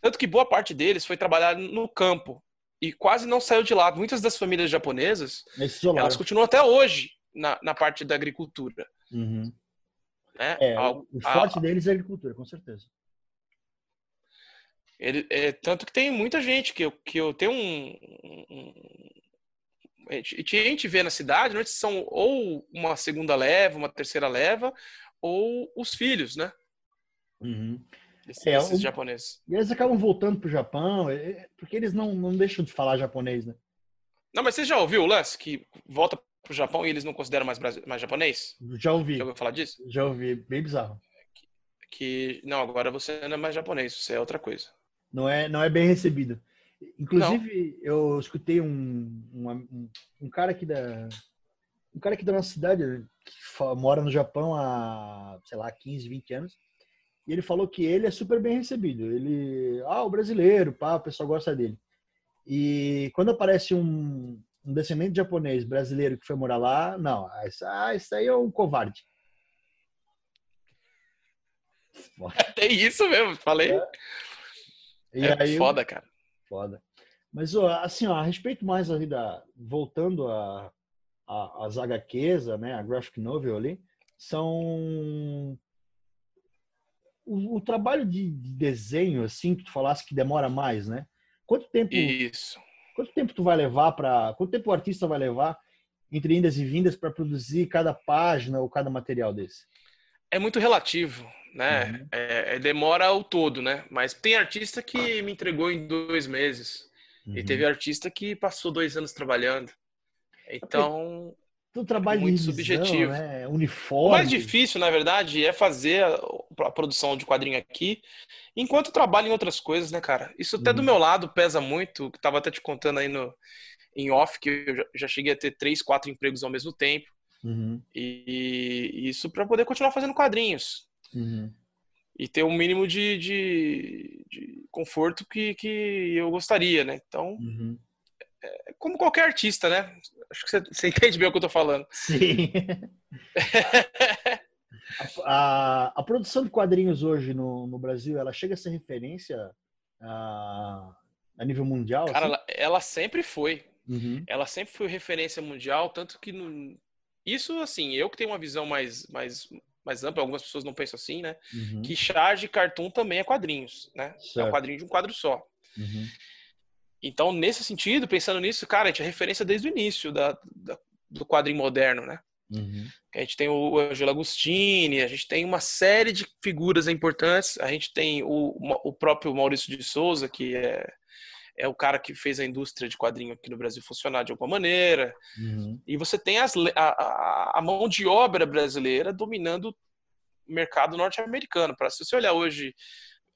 Tanto que boa parte deles foi trabalhar no campo e quase não saiu de lá. Muitas das famílias japonesas, elas continuam até hoje na, na parte da agricultura. Uhum. Né? É, o forte a, deles é a agricultura, com certeza. Ele, é, tanto que tem muita gente que eu, que eu tenho um, um, a gente vê na cidade, né, são ou uma segunda leva, uma terceira leva, ou os filhos, né? Uhum. É, esses japoneses. E eles acabam voltando pro Japão, é, é, porque eles não, não deixam de falar japonês, né? Não, mas você já ouviu o lance que volta pro Japão e eles não consideram mais, mais japonês? Já ouvi. Já ouviu falar disso? Já ouvi, bem bizarro. Que, que, não, agora você não é mais japonês, você é outra coisa. Não é, não é bem recebido. Inclusive, não. eu escutei um, um, um, cara aqui da um cara aqui da nossa cidade que mora no Japão há, sei lá, 15, 20 anos e ele falou que ele é super bem recebido. Ele, ah, o brasileiro, pá, o pessoal gosta dele. E quando aparece um, um descendente japonês brasileiro que foi morar lá, não, ah, isso aí é um covarde. Tem isso mesmo, falei. É, e é aí, foda, cara. Foda. Mas, assim, ó, a respeito mais ali da... Voltando a, a, as HQs, né, a graphic novel ali, são o, o trabalho de, de, desenho, assim, que tu falasse que demora mais, né? Quanto tempo. Isso. Quanto tempo tu vai levar para. Quanto tempo o artista vai levar entre indas e vindas para produzir cada página ou cada material desse? É muito relativo, né? Uhum. É, é, demora o todo, né? Mas tem artista que me entregou em dois meses. Uhum. E teve artista que passou dois anos trabalhando. Então do trabalho muito de revisão, subjetivo. Né? Uniforme. O mais difícil, na verdade, é fazer a, produção de quadrinho aqui, enquanto eu trabalho em outras coisas, né, cara? Isso até uhum. do meu lado pesa muito, tava até te contando aí no em off que eu já cheguei a ter três, quatro empregos ao mesmo tempo. Uhum. E, e, isso para poder continuar fazendo quadrinhos. Uhum. E ter um mínimo de, de, de, conforto que, que eu gostaria, né? Então, uhum. é, como qualquer artista, né? Acho que você, você entende bem o que eu tô falando. Sim. a, a, a, produção de quadrinhos hoje no, no Brasil, ela chega a ser referência a, a nível mundial? Cara, assim? ela, ela, sempre foi. Uhum. Ela sempre foi referência mundial, tanto que no, Isso, assim, eu que tenho uma visão mais, mais, mais ampla, algumas pessoas não pensam assim, né? Uhum. Que charge cartoon também é quadrinhos, né? Certo. É um quadrinho de um quadro só. Uhum. Então, nesse sentido, pensando nisso, cara, a gente é referência desde o início da, da do quadrinho moderno, né? Uhum. A gente tem o Angelo Agostini, a gente tem uma série de figuras importantes, a gente tem o, o próprio Maurício de Souza, que é, é o cara que fez a indústria de quadrinho aqui no Brasil funcionar de alguma maneira. Uhum. E você tem as, a, a, mão de obra brasileira dominando o mercado norte-americano. Se você olhar hoje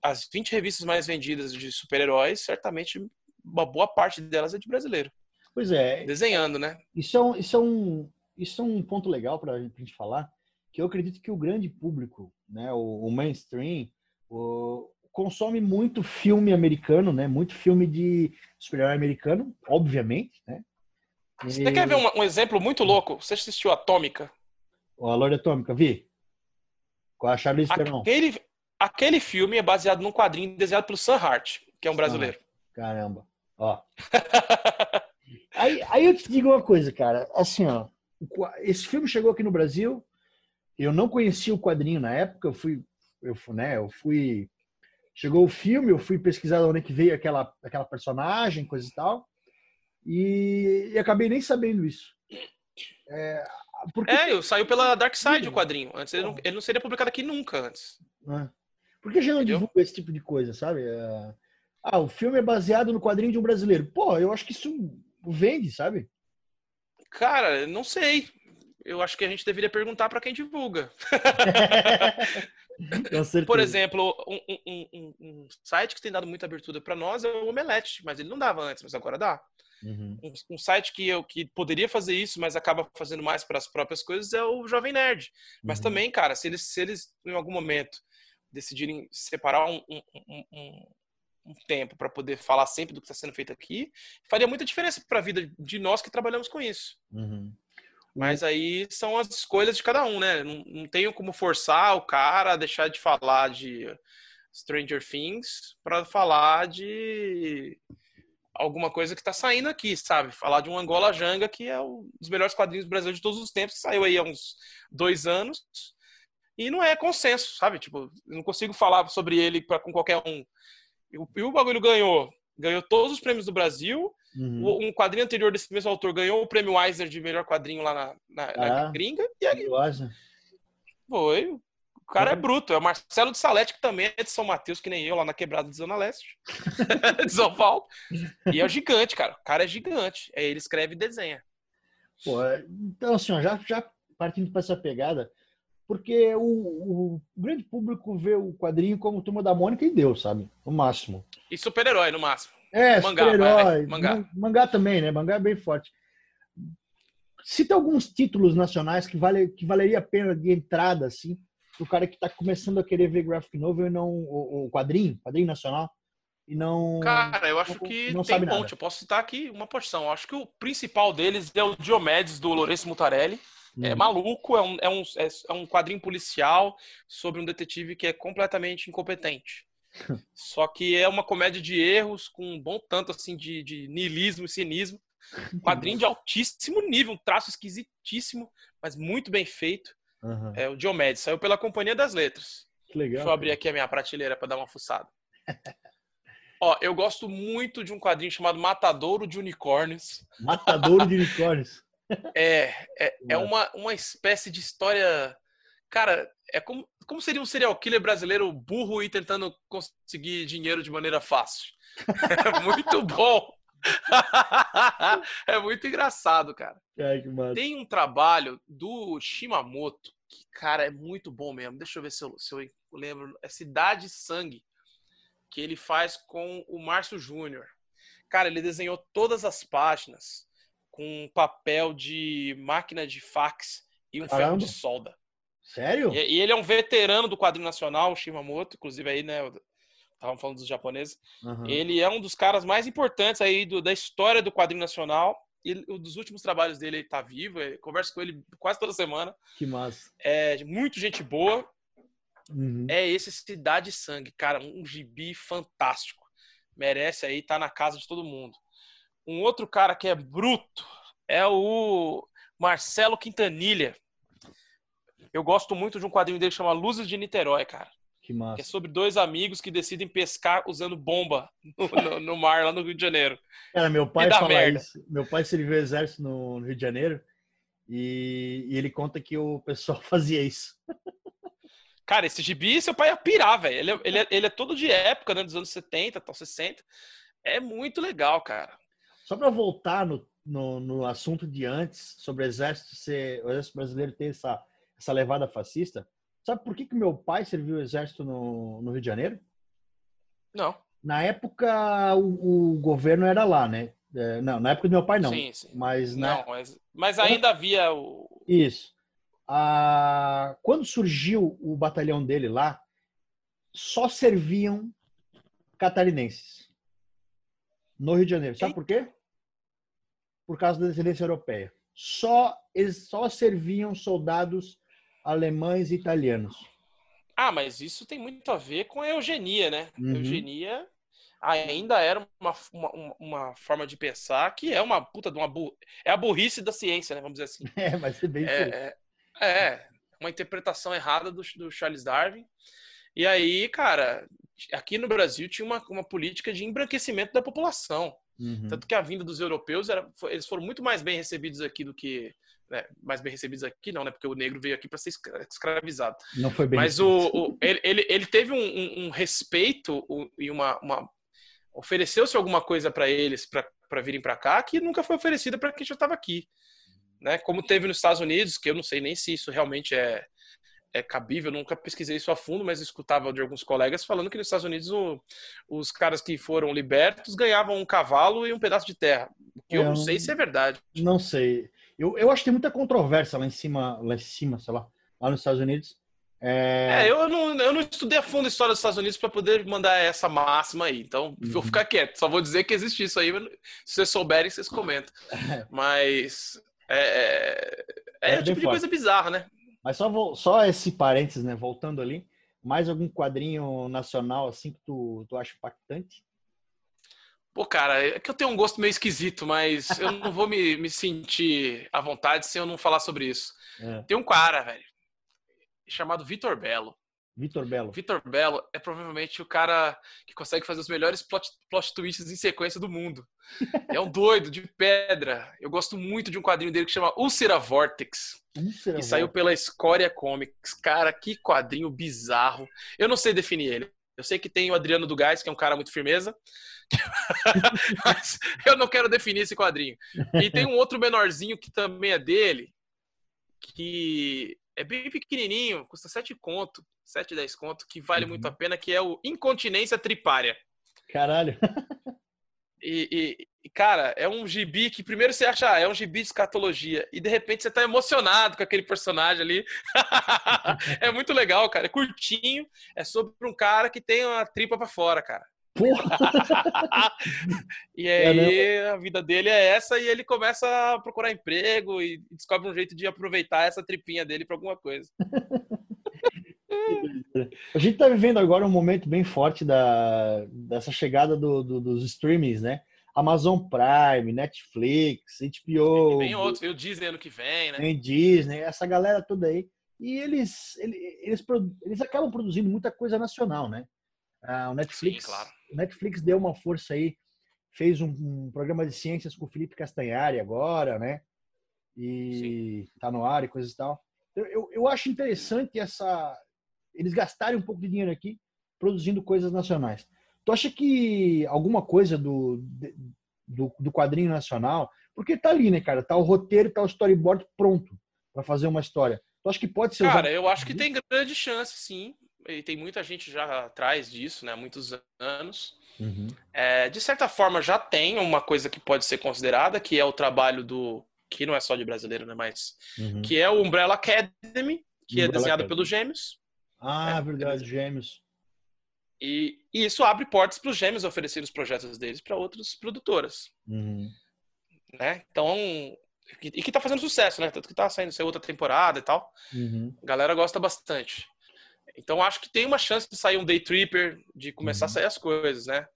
as 20 revistas mais vendidas de super-heróis, certamente uma boa parte delas é de brasileiro. Pois é. Desenhando, né? Isso é um, isso é um, isso é um ponto legal para a gente falar, que eu acredito que o grande público, né, o, o mainstream, o, consome muito filme americano, né? Muito filme de super-herói americano, obviamente, né? E... Você quer ver um, um, exemplo muito louco? Você assistiu Atômica? O A Lorde Atômica, vi. Com a Charlize Theron. Aquele, aquele filme é baseado num quadrinho desenhado pelo Sam Hart, que é um brasileiro. Caramba. Ó. aí, aí eu te digo uma coisa, cara. Assim, ó. Esse filme chegou aqui no Brasil. Eu não conhecia o quadrinho na época. Eu fui, eu fui, né? Eu fui. Chegou o filme, eu fui pesquisar onde é que veio aquela, aquela personagem, coisa e tal. E, e acabei nem sabendo isso. É, porque... é saiu pela Dark Side o quadrinho. Antes ele não, ele não seria publicado aqui nunca antes. É. Por que já não divulga esse tipo de coisa, sabe? É... Ah, o filme é baseado no quadrinho de um brasileiro. Pô, eu acho que isso vende, sabe? Cara, não sei. Eu acho que a gente deveria perguntar para quem divulga. Por exemplo, um, um, um, um, site que tem dado muita abertura para nós é o Omelete, mas ele não dava antes, mas agora dá. Uhum. Um, site que eu que poderia fazer isso, mas acaba fazendo mais para as próprias coisas é o Jovem Nerd. Mas uhum. também, cara, se eles, se eles em algum momento decidirem separar um, um, tempo para poder falar sempre do que está sendo feito aqui, faria muita diferença para a vida de nós que trabalhamos com isso. Uhum. Mas aí são as escolhas de cada um, né? Não, não tenho como forçar o cara a deixar de falar de Stranger Things para falar de alguma coisa que está saindo aqui, sabe? Falar de um Angola Janga, que é um dos melhores quadrinhos brasileiros de todos os tempos, que saiu aí há uns dois anos. E não é consenso, sabe? Tipo, não consigo falar sobre ele pra, com qualquer um. E o, bagulho ganhou. Ganhou todos os prêmios do Brasil. Uhum. Um quadrinho anterior desse mesmo autor ganhou o prêmio Weiser de melhor quadrinho lá na, na, ah, na gringa. E aí. Foi. O cara é bruto. É o Marcelo de Salete, que também é de São Mateus, que nem eu, lá na quebrada de Zona Leste. de São Paulo. E é gigante, cara. O cara é gigante. Aí ele escreve e desenha. Pô, então, assim, ó, já, já partindo para essa pegada, porque o, o, grande público vê o quadrinho como Turma da Mônica e Deus, sabe? No máximo. E super-herói, no máximo. É, super-herói. Mangá. mangá também, né? Mangá é bem forte. Cita alguns títulos nacionais que, vale, que valeria a pena de entrada, assim, o cara que está começando a querer ver graphic novel e não o, o quadrinho, quadrinho nacional, e não. Cara, eu acho não, que não tem ponte. Eu posso citar aqui uma porção. Eu acho que o principal deles é o Diomedes do Lourenço Mutarelli. É uhum. maluco, é um, é, um, é, é um quadrinho policial sobre um detetive que é completamente incompetente. Só que é uma comédia de erros com um bom tanto assim de, de niilismo e cinismo. Um quadrinho de altíssimo nível, um traço esquisitíssimo, mas muito bem feito. Uhum. É o Diomedes, saiu pela Companhia das Letras. Que legal. Deixa eu abrir aqui a minha prateleira para dar uma fuçada. Ó, eu gosto muito de um quadrinho chamado Matadouro de Unicórnios. Matadouro de Unicórnios. É, é, é uma, uma espécie de história. Cara, é como, como seria um serial killer brasileiro burro e tentando conseguir dinheiro de maneira fácil. É muito bom. é muito engraçado, cara. Ai, Tem um trabalho do Shimamoto que, cara, é muito bom mesmo. Deixa eu ver se eu, se eu lembro. É Cidade Sangue, que ele faz com o Márcio Júnior. Cara, ele desenhou todas as páginas com papel de máquina de fax e um Caramba. ferro de solda. Sério? E, e, ele é um veterano do quadrinho nacional, o Shimamoto, inclusive aí, né? Estavam falando dos japoneses. Uhum. Ele é um dos caras mais importantes aí do, da história do quadrinho nacional. E um dos últimos trabalhos dele, ele tá vivo. Eu converso com ele quase toda semana. Que massa. É muito gente boa. Uhum. É esse Cidade Sangue, cara, um gibi fantástico. Merece aí, tá na casa de todo mundo. Um outro cara que é bruto é o Marcelo Quintanilha. Eu gosto muito de um quadrinho dele que chama Luzes de Niterói, cara. Que massa. Que é sobre dois amigos que decidem pescar usando bomba no, no, no mar lá no Rio de Janeiro. Cara, meu pai fala merda. isso. Meu pai serviu o exército no, no Rio de Janeiro e, e ele conta que o pessoal fazia isso. Cara, esse gibi, seu pai ia pirar, velho. Ele, é- ele, é- ele é todo de época, né? Dos anos 70, tal, 60. É muito legal, cara. Só para voltar no, no, no assunto de antes, sobre o exército ser, o exército brasileiro ter essa, essa levada fascista, sabe por que, que meu pai serviu o exército no, no Rio de Janeiro? Não. Na época, o, o governo era lá, né? É, não, na época do meu pai não. Sim, sim. Mas na, Não, mas, mas ainda havia o. Isso. Ah, quando surgiu o batalhão dele lá, só serviam catarinenses no Rio de Janeiro. Sabe por quê? Por causa da descendência europeia. Só eles só serviam soldados alemães e italianos. Ah, mas isso tem muito a ver com a eugenia, né? Uhum. Eugenia ainda era uma, uma, uma- forma de pensar que é uma puta de uma bu... é a burrice da ciência, né? Vamos dizer assim. É, vai ser bem. É, é, é uma interpretação errada do, do Charles Darwin. E aí, cara, aqui no Brasil tinha uma, uma política de embranquecimento da população. Uhum. Tanto que a vinda dos europeus, era, eles foram muito mais bem recebidos aqui do que. né, mais bem recebidos aqui, não, né? Porque o negro veio aqui para ser escra- escravizado. Não foi bem Mas o, o- ele, ele, ele teve um, um- um respeito e uma. uma Ofereceu-se alguma coisa para eles para virem para cá que nunca foi oferecida para quem já estava aqui. Né? Como teve nos Estados Unidos, que eu não sei nem se isso realmente é, é cabível, eu nunca pesquisei isso a fundo, mas escutava de alguns colegas falando que nos Estados Unidos o- os caras que foram libertos ganhavam um cavalo e um pedaço de terra. O que eu É, não eu sei se é verdade. Não sei. Eu, eu acho que tem muita controvérsia lá em cima, lá em cima, sei lá, lá nos Estados Unidos. É, É, eu não, eu não estudei a fundo a história dos Estados Unidos para poder mandar essa máxima aí. Então, vou Uhum. ficar quieto. Só vou dizer que existe isso aí. Se vocês souberem, vocês comentam. Mas é, é, é É tipo de forte. coisa bizarra, né? Mas só, vol- só esse parênteses, né? Voltando ali, mais algum quadrinho nacional assim que tu, tu acha impactante? Pô, cara, é que eu tenho um gosto meio esquisito, mas eu não vou me, me sentir à vontade se eu não falar sobre isso. É. Tem um cara, velho, chamado Vitor Belo. Vitor Belo. Vitor Belo é provavelmente o cara que consegue fazer os melhores plot, plot twists em sequência do mundo. É um doido de pedra. Eu gosto muito de um quadrinho dele que chama Úlcera Vortex, Úlcera que saiu pela Escória Comics. Cara, que quadrinho bizarro. Eu não sei definir ele. Eu sei que tem o Adriano do Gás, que é um cara muito firmeza, mas eu não quero definir esse quadrinho. E tem um outro menorzinho que também é dele, que é bem pequenininho, custa 7 conto, 7, 10 conto, que vale Uhum. muito a pena, que é o Incontinência Tripária. Caralho. E, e- cara, é um gibi que primeiro você acha, ah, é um gibi de escatologia, e de repente você tá emocionado com aquele personagem ali. é muito legal, cara. É curtinho, é sobre um cara que tem uma tripa pra fora, cara. Porra. e aí a vida dele é essa e ele começa a procurar emprego e descobre um jeito de aproveitar essa tripinha dele pra alguma coisa. A gente tá vivendo agora um momento bem forte da, dessa chegada do- do- dos streamings, né? Amazon Prime, Netflix, HBO, vem outros, vem o Disney ano que vem, né? tem Disney, essa galera toda aí. E eles, ele- eles, produ- eles acabam produzindo muita coisa nacional, né? Ah, o Netflix, Sim, claro. o Netflix deu uma força aí, fez um, um programa de ciências com o Felipe Castanhari agora, né? E tá no ar e coisas e tal. Eu, eu, eu acho interessante essa eles gastarem um pouco de dinheiro aqui produzindo coisas nacionais. Tu acha que alguma coisa do, do, do quadrinho nacional, porque tá ali, né, cara? Tá o roteiro, tá o storyboard pronto para fazer uma história. Tu acha que pode ser Cara, usado? eu acho que tem grande chance, sim. E tem muita gente já atrás disso, né? Há muitos anos. Uhum. É, de certa forma, já tem uma coisa que pode ser considerada, que é o trabalho do. que não é só de brasileiro, né? Mas. Uhum. Que é o Umbrella Academy, que é Umbrella desenhado Academy. pelos gêmeos. Ah, É, verdade, gêmeos. E, e isso abre portas para os gêmeos oferecerem os projetos deles para outras produtoras. Uhum. Né? Então. E que tá fazendo sucesso, né? Tanto que tá saindo saiu outra temporada e tal. Uhum. A galera gosta bastante. Então acho que tem uma chance de sair um Day Tripper, de começar Uhum. a sair as coisas, né?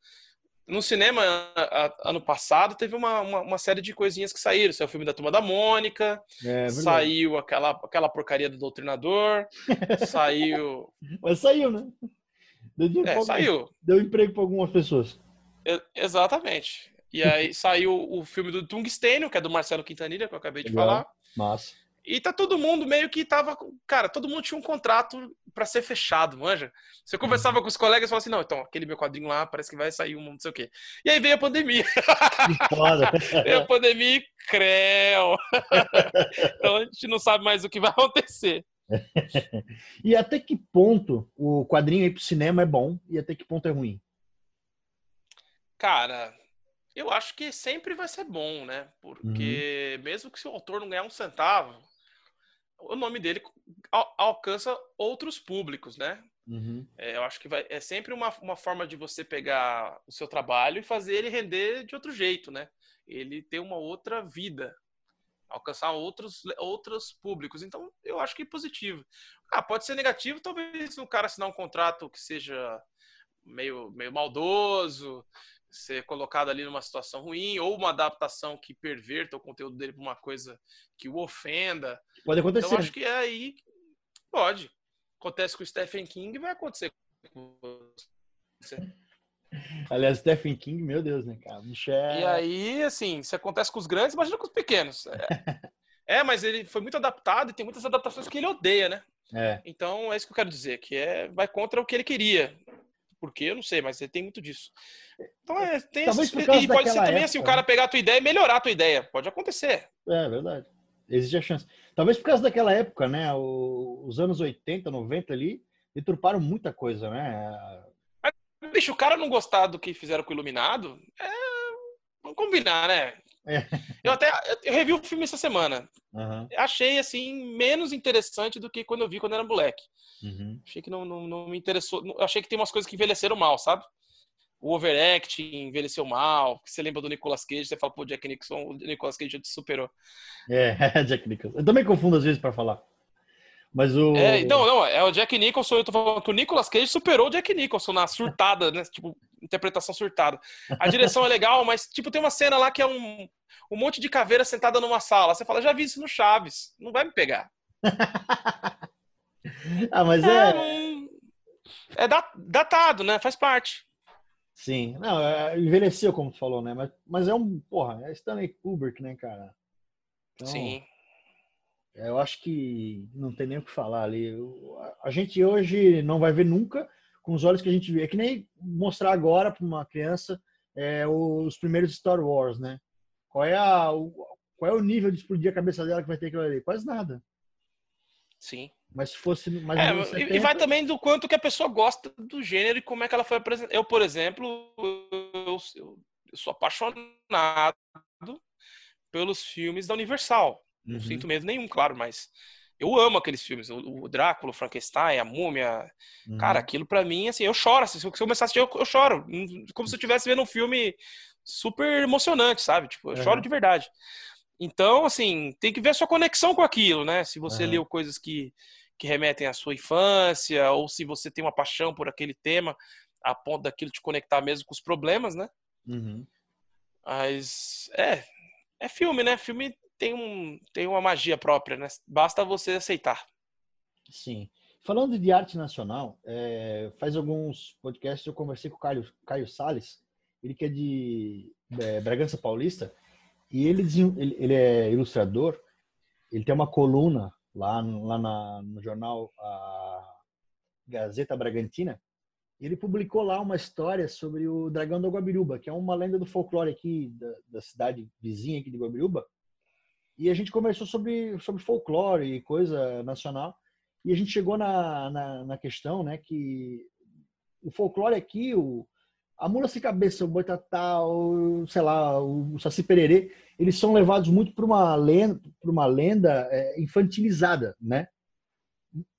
No cinema, ano passado, teve uma, uma, uma, série de coisinhas que saíram. Saiu o filme da Turma da Mônica, é, saiu aquela, aquela porcaria do Doutrinador, saiu... Mas saiu, né? Deu, é, saiu. Deu emprego para algumas pessoas. exatamente. E aí saiu o filme do Tungstênio, que é do Marcelo Quintanilha, que eu acabei de Legal. falar. Massa. E tá todo mundo meio que tava. Cara, todo mundo tinha um contrato para ser fechado, manja. Você conversava uhum. com os colegas e falava assim: não, então, aquele meu quadrinho lá parece que vai sair um, não sei o quê. E aí veio a pandemia. Foda. veio a pandemia e creu. então a gente não sabe mais o que vai acontecer. e até que ponto o quadrinho aí pro cinema é bom e até que ponto é ruim? Cara, eu acho que sempre vai ser bom, né? Porque uhum. mesmo que se o autor não ganhar um centavo, o nome dele al alcança outros públicos, né? Uhum. É, eu acho que vai, é sempre uma, uma forma de você pegar o seu trabalho e fazer ele render de outro jeito, né? Ele ter uma outra vida, alcançar outros, outros públicos. Então, eu acho que é positivo. Ah, pode ser negativo, talvez o cara assinar um contrato que seja meio, meio maldoso, ser colocado ali numa situação ruim, ou uma adaptação que perverta o conteúdo dele para uma coisa que o ofenda. Pode acontecer. Então acho que é aí. Pode. Acontece com o Stephen King vai acontecer com você. Aliás, Stephen King, meu Deus, né, cara? Michel... E aí, assim, se acontece com os grandes, imagina com os pequenos. É, é, mas ele foi muito adaptado e tem muitas adaptações que ele odeia, né? É. Então, é isso que eu quero dizer, que é vai contra o que ele queria. Por quê? Eu não sei, mas tem muito disso. Então, é, tem Talvez E pode ser também época, assim, o cara pegar a tua ideia e melhorar a tua ideia. Pode acontecer. É, verdade. Existe a chance. Talvez por causa daquela época, né? os anos 80, 90 ali, deturparam muita coisa, né? Mas, bicho, o cara não gostar do que fizeram com o Iluminado, é... Vamos combinar, né? É. Eu até eu revi o filme essa semana. Uhum. Achei, assim, menos interessante do que quando eu vi quando era moleque. Uhum. Achei que não, não, não, me interessou. Achei que tem umas coisas que envelheceram mal, sabe? O overact envelheceu mal. Você lembra do Nicolas Cage? Você fala, pô, Jack Nicholson, o Nicolas Cage já te superou. É, Jack Nicholson. Eu também confundo às vezes para falar. Mas o. É, não, não, é o Jack Nicholson. Eu tô falando que o Nicolas Cage superou o Jack Nicholson na surtada, né? Tipo, interpretação surtada. A direção é legal, mas, tipo, tem uma cena lá que é um, um monte de caveira sentada numa sala. Você fala, já vi isso no Chaves. Não vai me pegar. ah, mas é. É, é datado, né? Faz parte. Sim, não, é, envelheceu, como tu falou, né? Mas, mas é um, porra, é Stanley Kubrick, né, cara? Então, Sim. É, eu acho que não tem nem o que falar ali. A gente hoje não vai ver nunca com os olhos que a gente vê. É que nem mostrar agora para uma criança é, os primeiros Star Wars, né? Qual é, a, o, qual é o nível de explodir a cabeça dela que vai ter aquilo ali? Quase nada. Sim. Mas se fosse mais é, 70... E vai também do quanto que a pessoa gosta do gênero e como é que ela foi apresentada. Eu, por exemplo, eu, eu, sou apaixonado pelos filmes da Universal. Não uhum. sinto medo nenhum, claro, mas eu amo aqueles filmes. O, Drácula, o Frankenstein, a Múmia. Uhum. Cara, aquilo para mim, assim, eu choro. Se eu começar a assistir, eu, eu choro. Como se eu estivesse vendo um filme super emocionante, sabe? Tipo, eu uhum. choro de verdade. Então, assim, tem que ver a sua conexão com aquilo, né? Se você uhum. leu coisas que, que remetem à sua infância, ou se você tem uma paixão por aquele tema, a ponto daquilo te conectar mesmo com os problemas, né? Uhum. Mas, é, é filme, né? Filme tem, um, tem uma magia própria, né? Basta você aceitar. Sim. Falando de arte nacional, é, faz alguns podcasts eu conversei com o Caio, Caio Salles, ele que é de é, Bragança Paulista, e ele, ele, ele é ilustrador, ele tem uma coluna lá, lá na, no jornal Gazeta Bragantina, ele publicou lá uma história sobre o dragão do Guabiruba, que é uma lenda do folclore aqui da, da, cidade vizinha aqui de Guabiruba. E a gente conversou sobre, sobre folclore e coisa nacional. E a gente chegou na, na, na questão né, que o folclore aqui, o, a mula sem cabeça, o boitatá, o, sei lá, o saci pererê, eles são levados muito para uma lenda, para uma lenda é, infantilizada, né?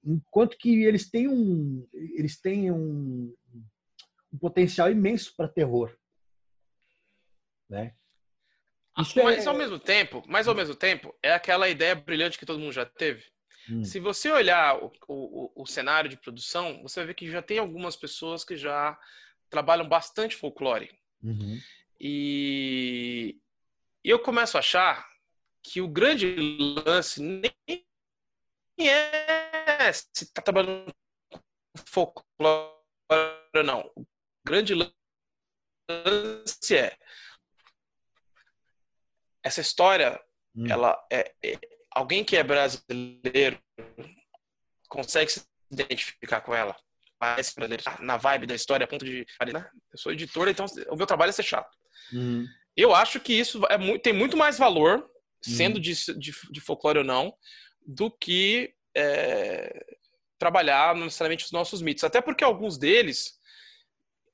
Enquanto que eles têm um, eles têm um, um potencial imenso para terror, né? Isso mas é... ao mesmo tempo, mas ao mesmo tempo, é aquela ideia brilhante que todo mundo já teve. Hum. Se você olhar o, o, o cenário de produção, você vai ver que já tem algumas pessoas que já trabalham bastante folclore. Uhum. E, eu começo a achar que o grande lance nem é se está trabalhando com folclore não. O grande lance é essa história, hum. ela é, é, alguém que é brasileiro consegue se identificar com ela. Na vibe da história, a ponto de. Né? Eu sou editor, então o meu trabalho é ser chato. Uhum. Eu acho que isso é muito, tem muito mais valor, sendo uhum. de, de, de, folclore ou não, do que é, trabalhar necessariamente os nossos mitos. Até porque alguns deles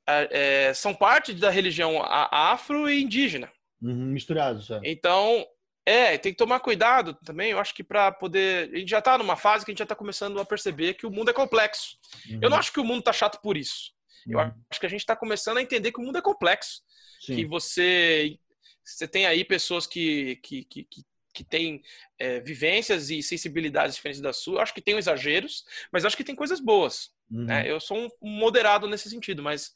é, são parte da religião afro e indígena. Uhum, misturados. É. Então, é, tem que tomar cuidado também. Eu acho que para poder. A gente já está numa fase que a gente já está começando a perceber que o mundo é complexo. Uhum. Eu não acho que o mundo está chato por isso. Eu uhum. acho que a gente está começando a entender que o mundo é complexo. Sim. Que você. Você tem aí pessoas que, que, que, que que tem é, vivências e sensibilidades diferentes da sua. Acho que tem exageros, mas acho que tem coisas boas. Uhum. Né? Eu sou um moderado nesse sentido, mas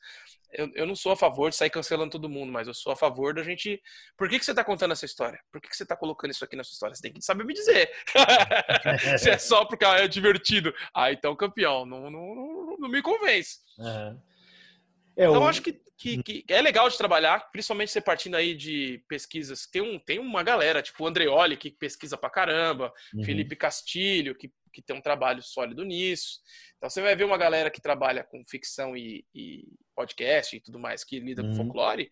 eu, eu não sou a favor de sair cancelando todo mundo, mas eu sou a favor da gente. Por que, que você está contando essa história? Por que, que você está colocando isso aqui na sua história? Você tem que saber me dizer. Se é só porque ah, é divertido. Ah, então, campeão, não, não, não, não me convence. Uhum. É, então, eu acho que, que, hum. que, é legal de trabalhar, principalmente você partindo aí de pesquisas. Tem, um, tem uma galera, tipo o Andreoli, que pesquisa pra caramba, uhum. Felipe Castilho, que que tem um trabalho sólido nisso. Então você vai ver uma galera que trabalha com ficção e, e podcast e tudo mais, que lida uhum. com folclore,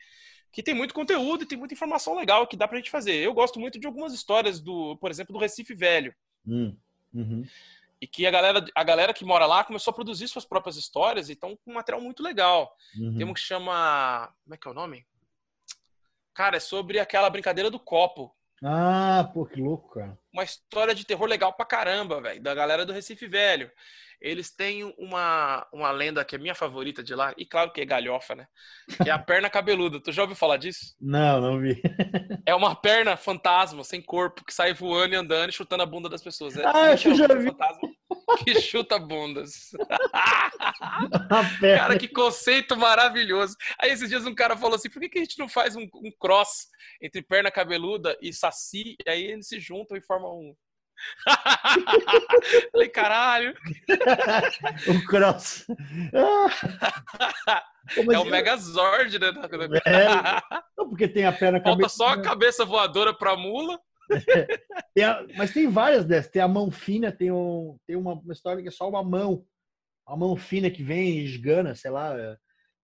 que tem muito conteúdo e tem muita informação legal que dá pra gente fazer. Eu gosto muito de algumas histórias do, por exemplo, do Recife Velho. Hum, uhum. E que a galera, a galera que mora lá começou a produzir suas próprias histórias e estão com um material muito legal. Uhum. Tem um que chama. Como é que é o nome? Cara, é sobre aquela brincadeira do copo. Ah, pô, que louco, cara. Uma história de terror legal pra caramba, velho, da galera do Recife Velho. Eles têm uma, uma lenda que é minha favorita de lá, e claro que é galhofa, né? Que é a perna cabeluda. Tu já ouviu falar disso? Não, não vi. é uma perna fantasma, sem corpo, que sai voando e andando e chutando a bunda das pessoas. É, ah, eu já vi. Fantasma que chuta bundas. cara, que conceito maravilhoso. Aí esses dias um cara falou assim: por que, que a gente não faz um, um cross entre perna cabeluda e saci? E aí eles se juntam e formam um. Falei, caralho. o cross. é o Megazord, né? É, não, porque tem a perna Falta cabeça... só a cabeça voadora pra mula. tem a, mas tem várias dessas. Tem a mão fina, tem, um, tem uma, uma, história que é só uma mão. A mão fina que vem e esgana, sei lá. É,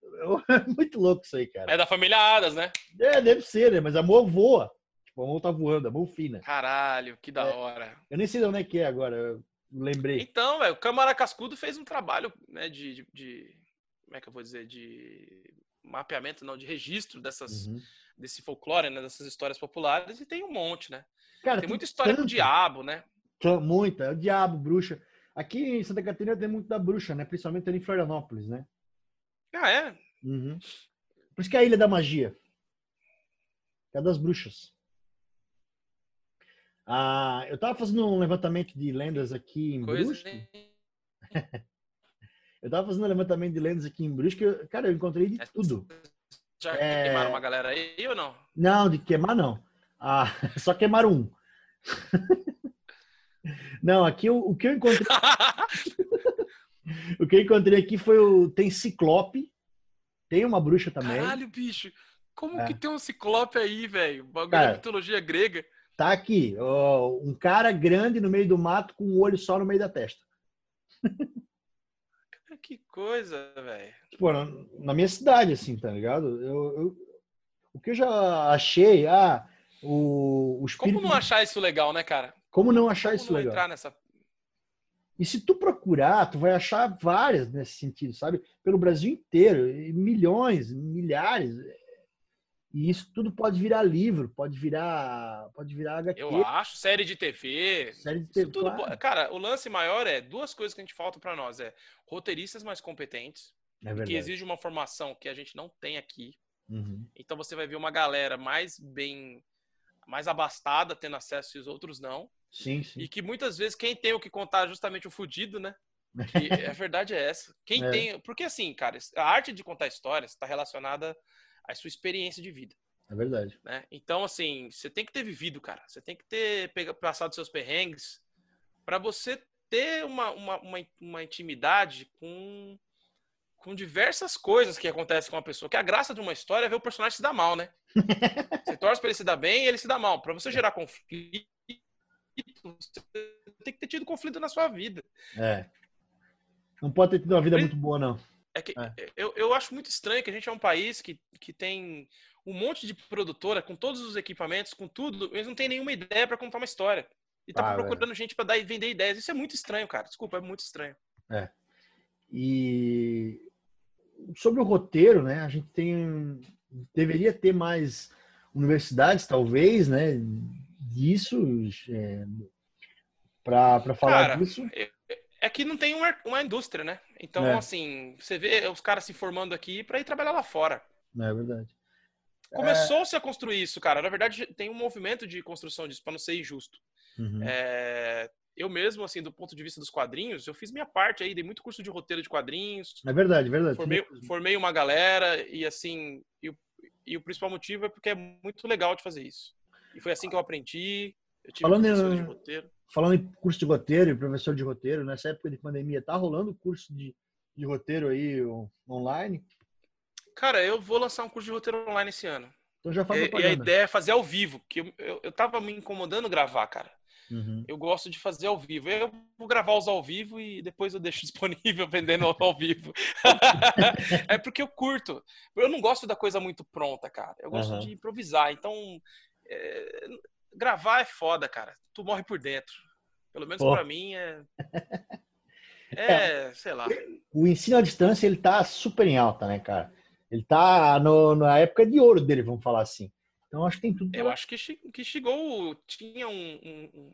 é muito louco isso aí, cara. É da família Adas, né? É, deve ser, né? Mas a mão voa. Tipo, a mão tá voando, a mão fina. Caralho, que da é, hora. Eu nem sei de onde é que é agora. Eu lembrei. Então, velho, o Câmara Cascudo fez um trabalho, né, de, de, de, Como é que eu vou dizer? De mapeamento, não, de registro dessas. Uhum desse folclore, né? Dessas histórias populares, e tem um monte, né? Cara, tem muita história tanto. com o diabo, né? Muita, é o diabo, bruxa. Aqui em Santa Catarina tem muito da bruxa, né? Principalmente ali em Florianópolis, né? Ah, é? Uhum. Por isso que é a Ilha da Magia. É das bruxas. Ah, eu tava fazendo um levantamento de lendas aqui em Coisa Brusque. eu tava fazendo um levantamento de lendas aqui em Brusque. Cara, eu encontrei de tudo. Já é... queimaram uma galera aí ou não? Não, de queimar não. Ah, só queimaram um. não, aqui o, o que eu encontrei. o que eu encontrei aqui foi o. Tem ciclope. Tem uma bruxa também. Caralho, bicho. Como é. que tem um ciclope aí, velho? Bagulho cara, mitologia grega. Tá aqui. Ó, um cara grande no meio do mato com um olho só no meio da testa. Que coisa, velho. Tipo, na, na, minha cidade, assim, tá ligado? Eu, eu, o que eu já achei, ah, o, o espírito... Como não achar isso legal, né, cara? Como não achar Como isso não legal? entrar nessa... E se tu procurar, tu vai achar várias nesse sentido, sabe? Pelo Brasil inteiro, milhões, milhares. E isso tudo pode virar livro, pode virar, pode virar HQ. Eu acho, série de TV. Série de TV. Tudo, claro. Cara, o lance maior é duas coisas que a gente falta para nós, é roteiristas mais competentes, é que exige uma formação que a gente não tem aqui. Uhum. Então você vai ver uma galera mais bem mais abastada tendo acesso e os outros não. Sim, sim. E que muitas vezes quem tem o que contar é justamente o fudido, né? Que a verdade é essa. Quem é. tem, porque assim, cara, a arte de contar histórias está relacionada a sua experiência de vida. É verdade. Né? Então, assim, você tem que ter vivido, cara. Você tem que ter passado seus perrengues para você ter uma, uma, uma, uma, intimidade com, com diversas coisas que acontecem com uma pessoa. Que a graça de uma história é ver o personagem se dar mal, né? Você torce para ele se dar bem e ele se dá mal. Para você gerar conflito, você tem que ter tido conflito na sua vida. É. Não pode ter tido uma vida muito boa, não. É que é. Eu, eu acho muito estranho que a gente é um país que, que tem um monte de produtora com todos os equipamentos, com tudo, eles não tem nenhuma ideia para contar uma história. E tá ah, procurando velho. gente para dar e vender ideias. Isso é muito estranho, cara. Desculpa, é muito estranho. É. E sobre o roteiro, né? A gente tem deveria ter mais universidades, talvez, né? Disso é, para falar cara, disso. É, é que não tem uma, uma indústria, né? Então, é. assim, você vê os caras se formando aqui para ir trabalhar lá fora. É verdade. Começou-se a construir isso, cara. Na verdade, tem um movimento de construção disso, para não ser injusto. Uhum. É, eu mesmo, assim, do ponto de vista dos quadrinhos, eu fiz minha parte aí, dei muito curso de roteiro de quadrinhos. É verdade, verdade. Formei, formei uma galera e, assim, e o, e o, principal motivo é porque é muito legal de fazer isso. E foi assim que eu aprendi. Eu tive falando, em, de roteiro. falando em curso de roteiro e professor de roteiro, nessa época de pandemia, tá rolando curso de, de roteiro aí online? Cara, eu vou lançar um curso de roteiro online esse ano. Então já faz e, e a ideia é fazer ao vivo, porque eu, eu, eu tava me incomodando gravar, cara. Uhum. Eu gosto de fazer ao vivo. Eu vou gravar os ao vivo e depois eu deixo disponível vendendo ao vivo. é porque eu curto. Eu não gosto da coisa muito pronta, cara. Eu gosto uhum. de improvisar. Então, é... gravar é foda, cara. Tu morre por dentro. Pelo menos para mim é... é... é. sei lá. O ensino à distância ele tá super em alta, né, cara? Ele tá no, na época de ouro dele, vamos falar assim. Então acho que tem tudo. Pra... Eu acho que, que chegou, tinha um, um,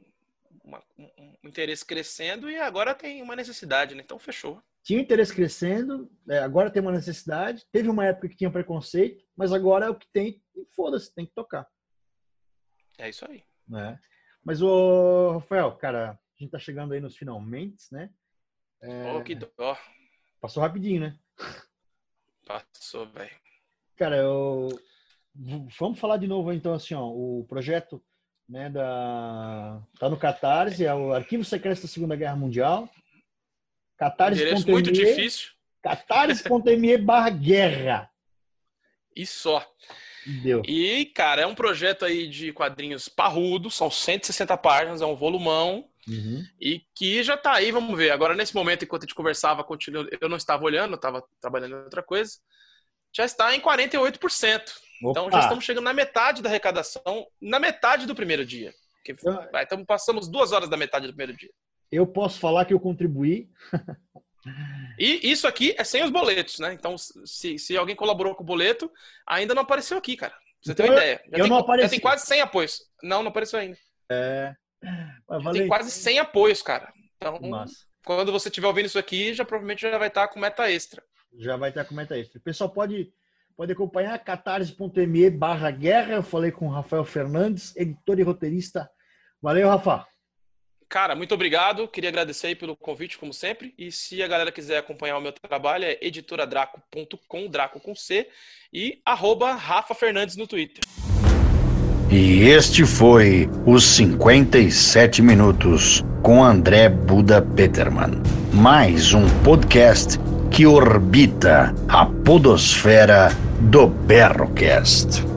uma, um, interesse crescendo e agora tem uma necessidade, né? Então fechou. Tinha um interesse crescendo, é, agora tem uma necessidade. Teve uma época que tinha preconceito, mas agora é o que tem e foda-se, tem que tocar. É isso aí. Né? Mas o Rafael, cara, a gente tá chegando aí nos finalmente, né? É... Oh, que dó. Passou rapidinho, né? Passou, velho. Cara, eu... vamos falar de novo então assim, ó, o projeto né, da tá no Catarse, é o Arquivo Secreto da Segunda Guerra Mundial. Catarse. muito difícil. Catarse.me barra guerra. E só. Deu. E, cara, é um projeto aí de quadrinhos parrudo, são 160 páginas, é um volumão. Uhum. E que já tá aí, vamos ver. Agora, nesse momento, enquanto a gente conversava, eu não estava olhando, eu estava trabalhando em outra coisa. Já está em 48%. Opa. Então já estamos chegando na metade da arrecadação, na metade do primeiro dia. Que, vai, então passamos duas horas da metade do primeiro dia. Eu posso falar que eu contribuí. e isso aqui é sem os boletos, né? Então, se, se alguém colaborou com o boleto, ainda não apareceu aqui, cara. Pra você então, ter uma ideia. Já eu tem, não apareci. Já tem quase 100 apoios. Não, não apareceu ainda. É. Tem quase 100 apoios, cara. Então, Massa. quando você estiver ouvindo isso aqui, já provavelmente já vai estar com meta extra. Já vai estar com meta extra. O pessoal pode, pode acompanhar catarse.me barra guerra. Eu falei com o Rafael Fernandes, editor e roteirista. Valeu, Rafa. Cara, muito obrigado. Queria agradecer aí pelo convite, como sempre. E se a galera quiser acompanhar o meu trabalho, é editoradraco.com, Draco com C, e arroba Rafa Fernandes no Twitter. E este foi os 57 minutos com André Buda Peterman. Mais um podcast que orbita a podosfera do Berrocast.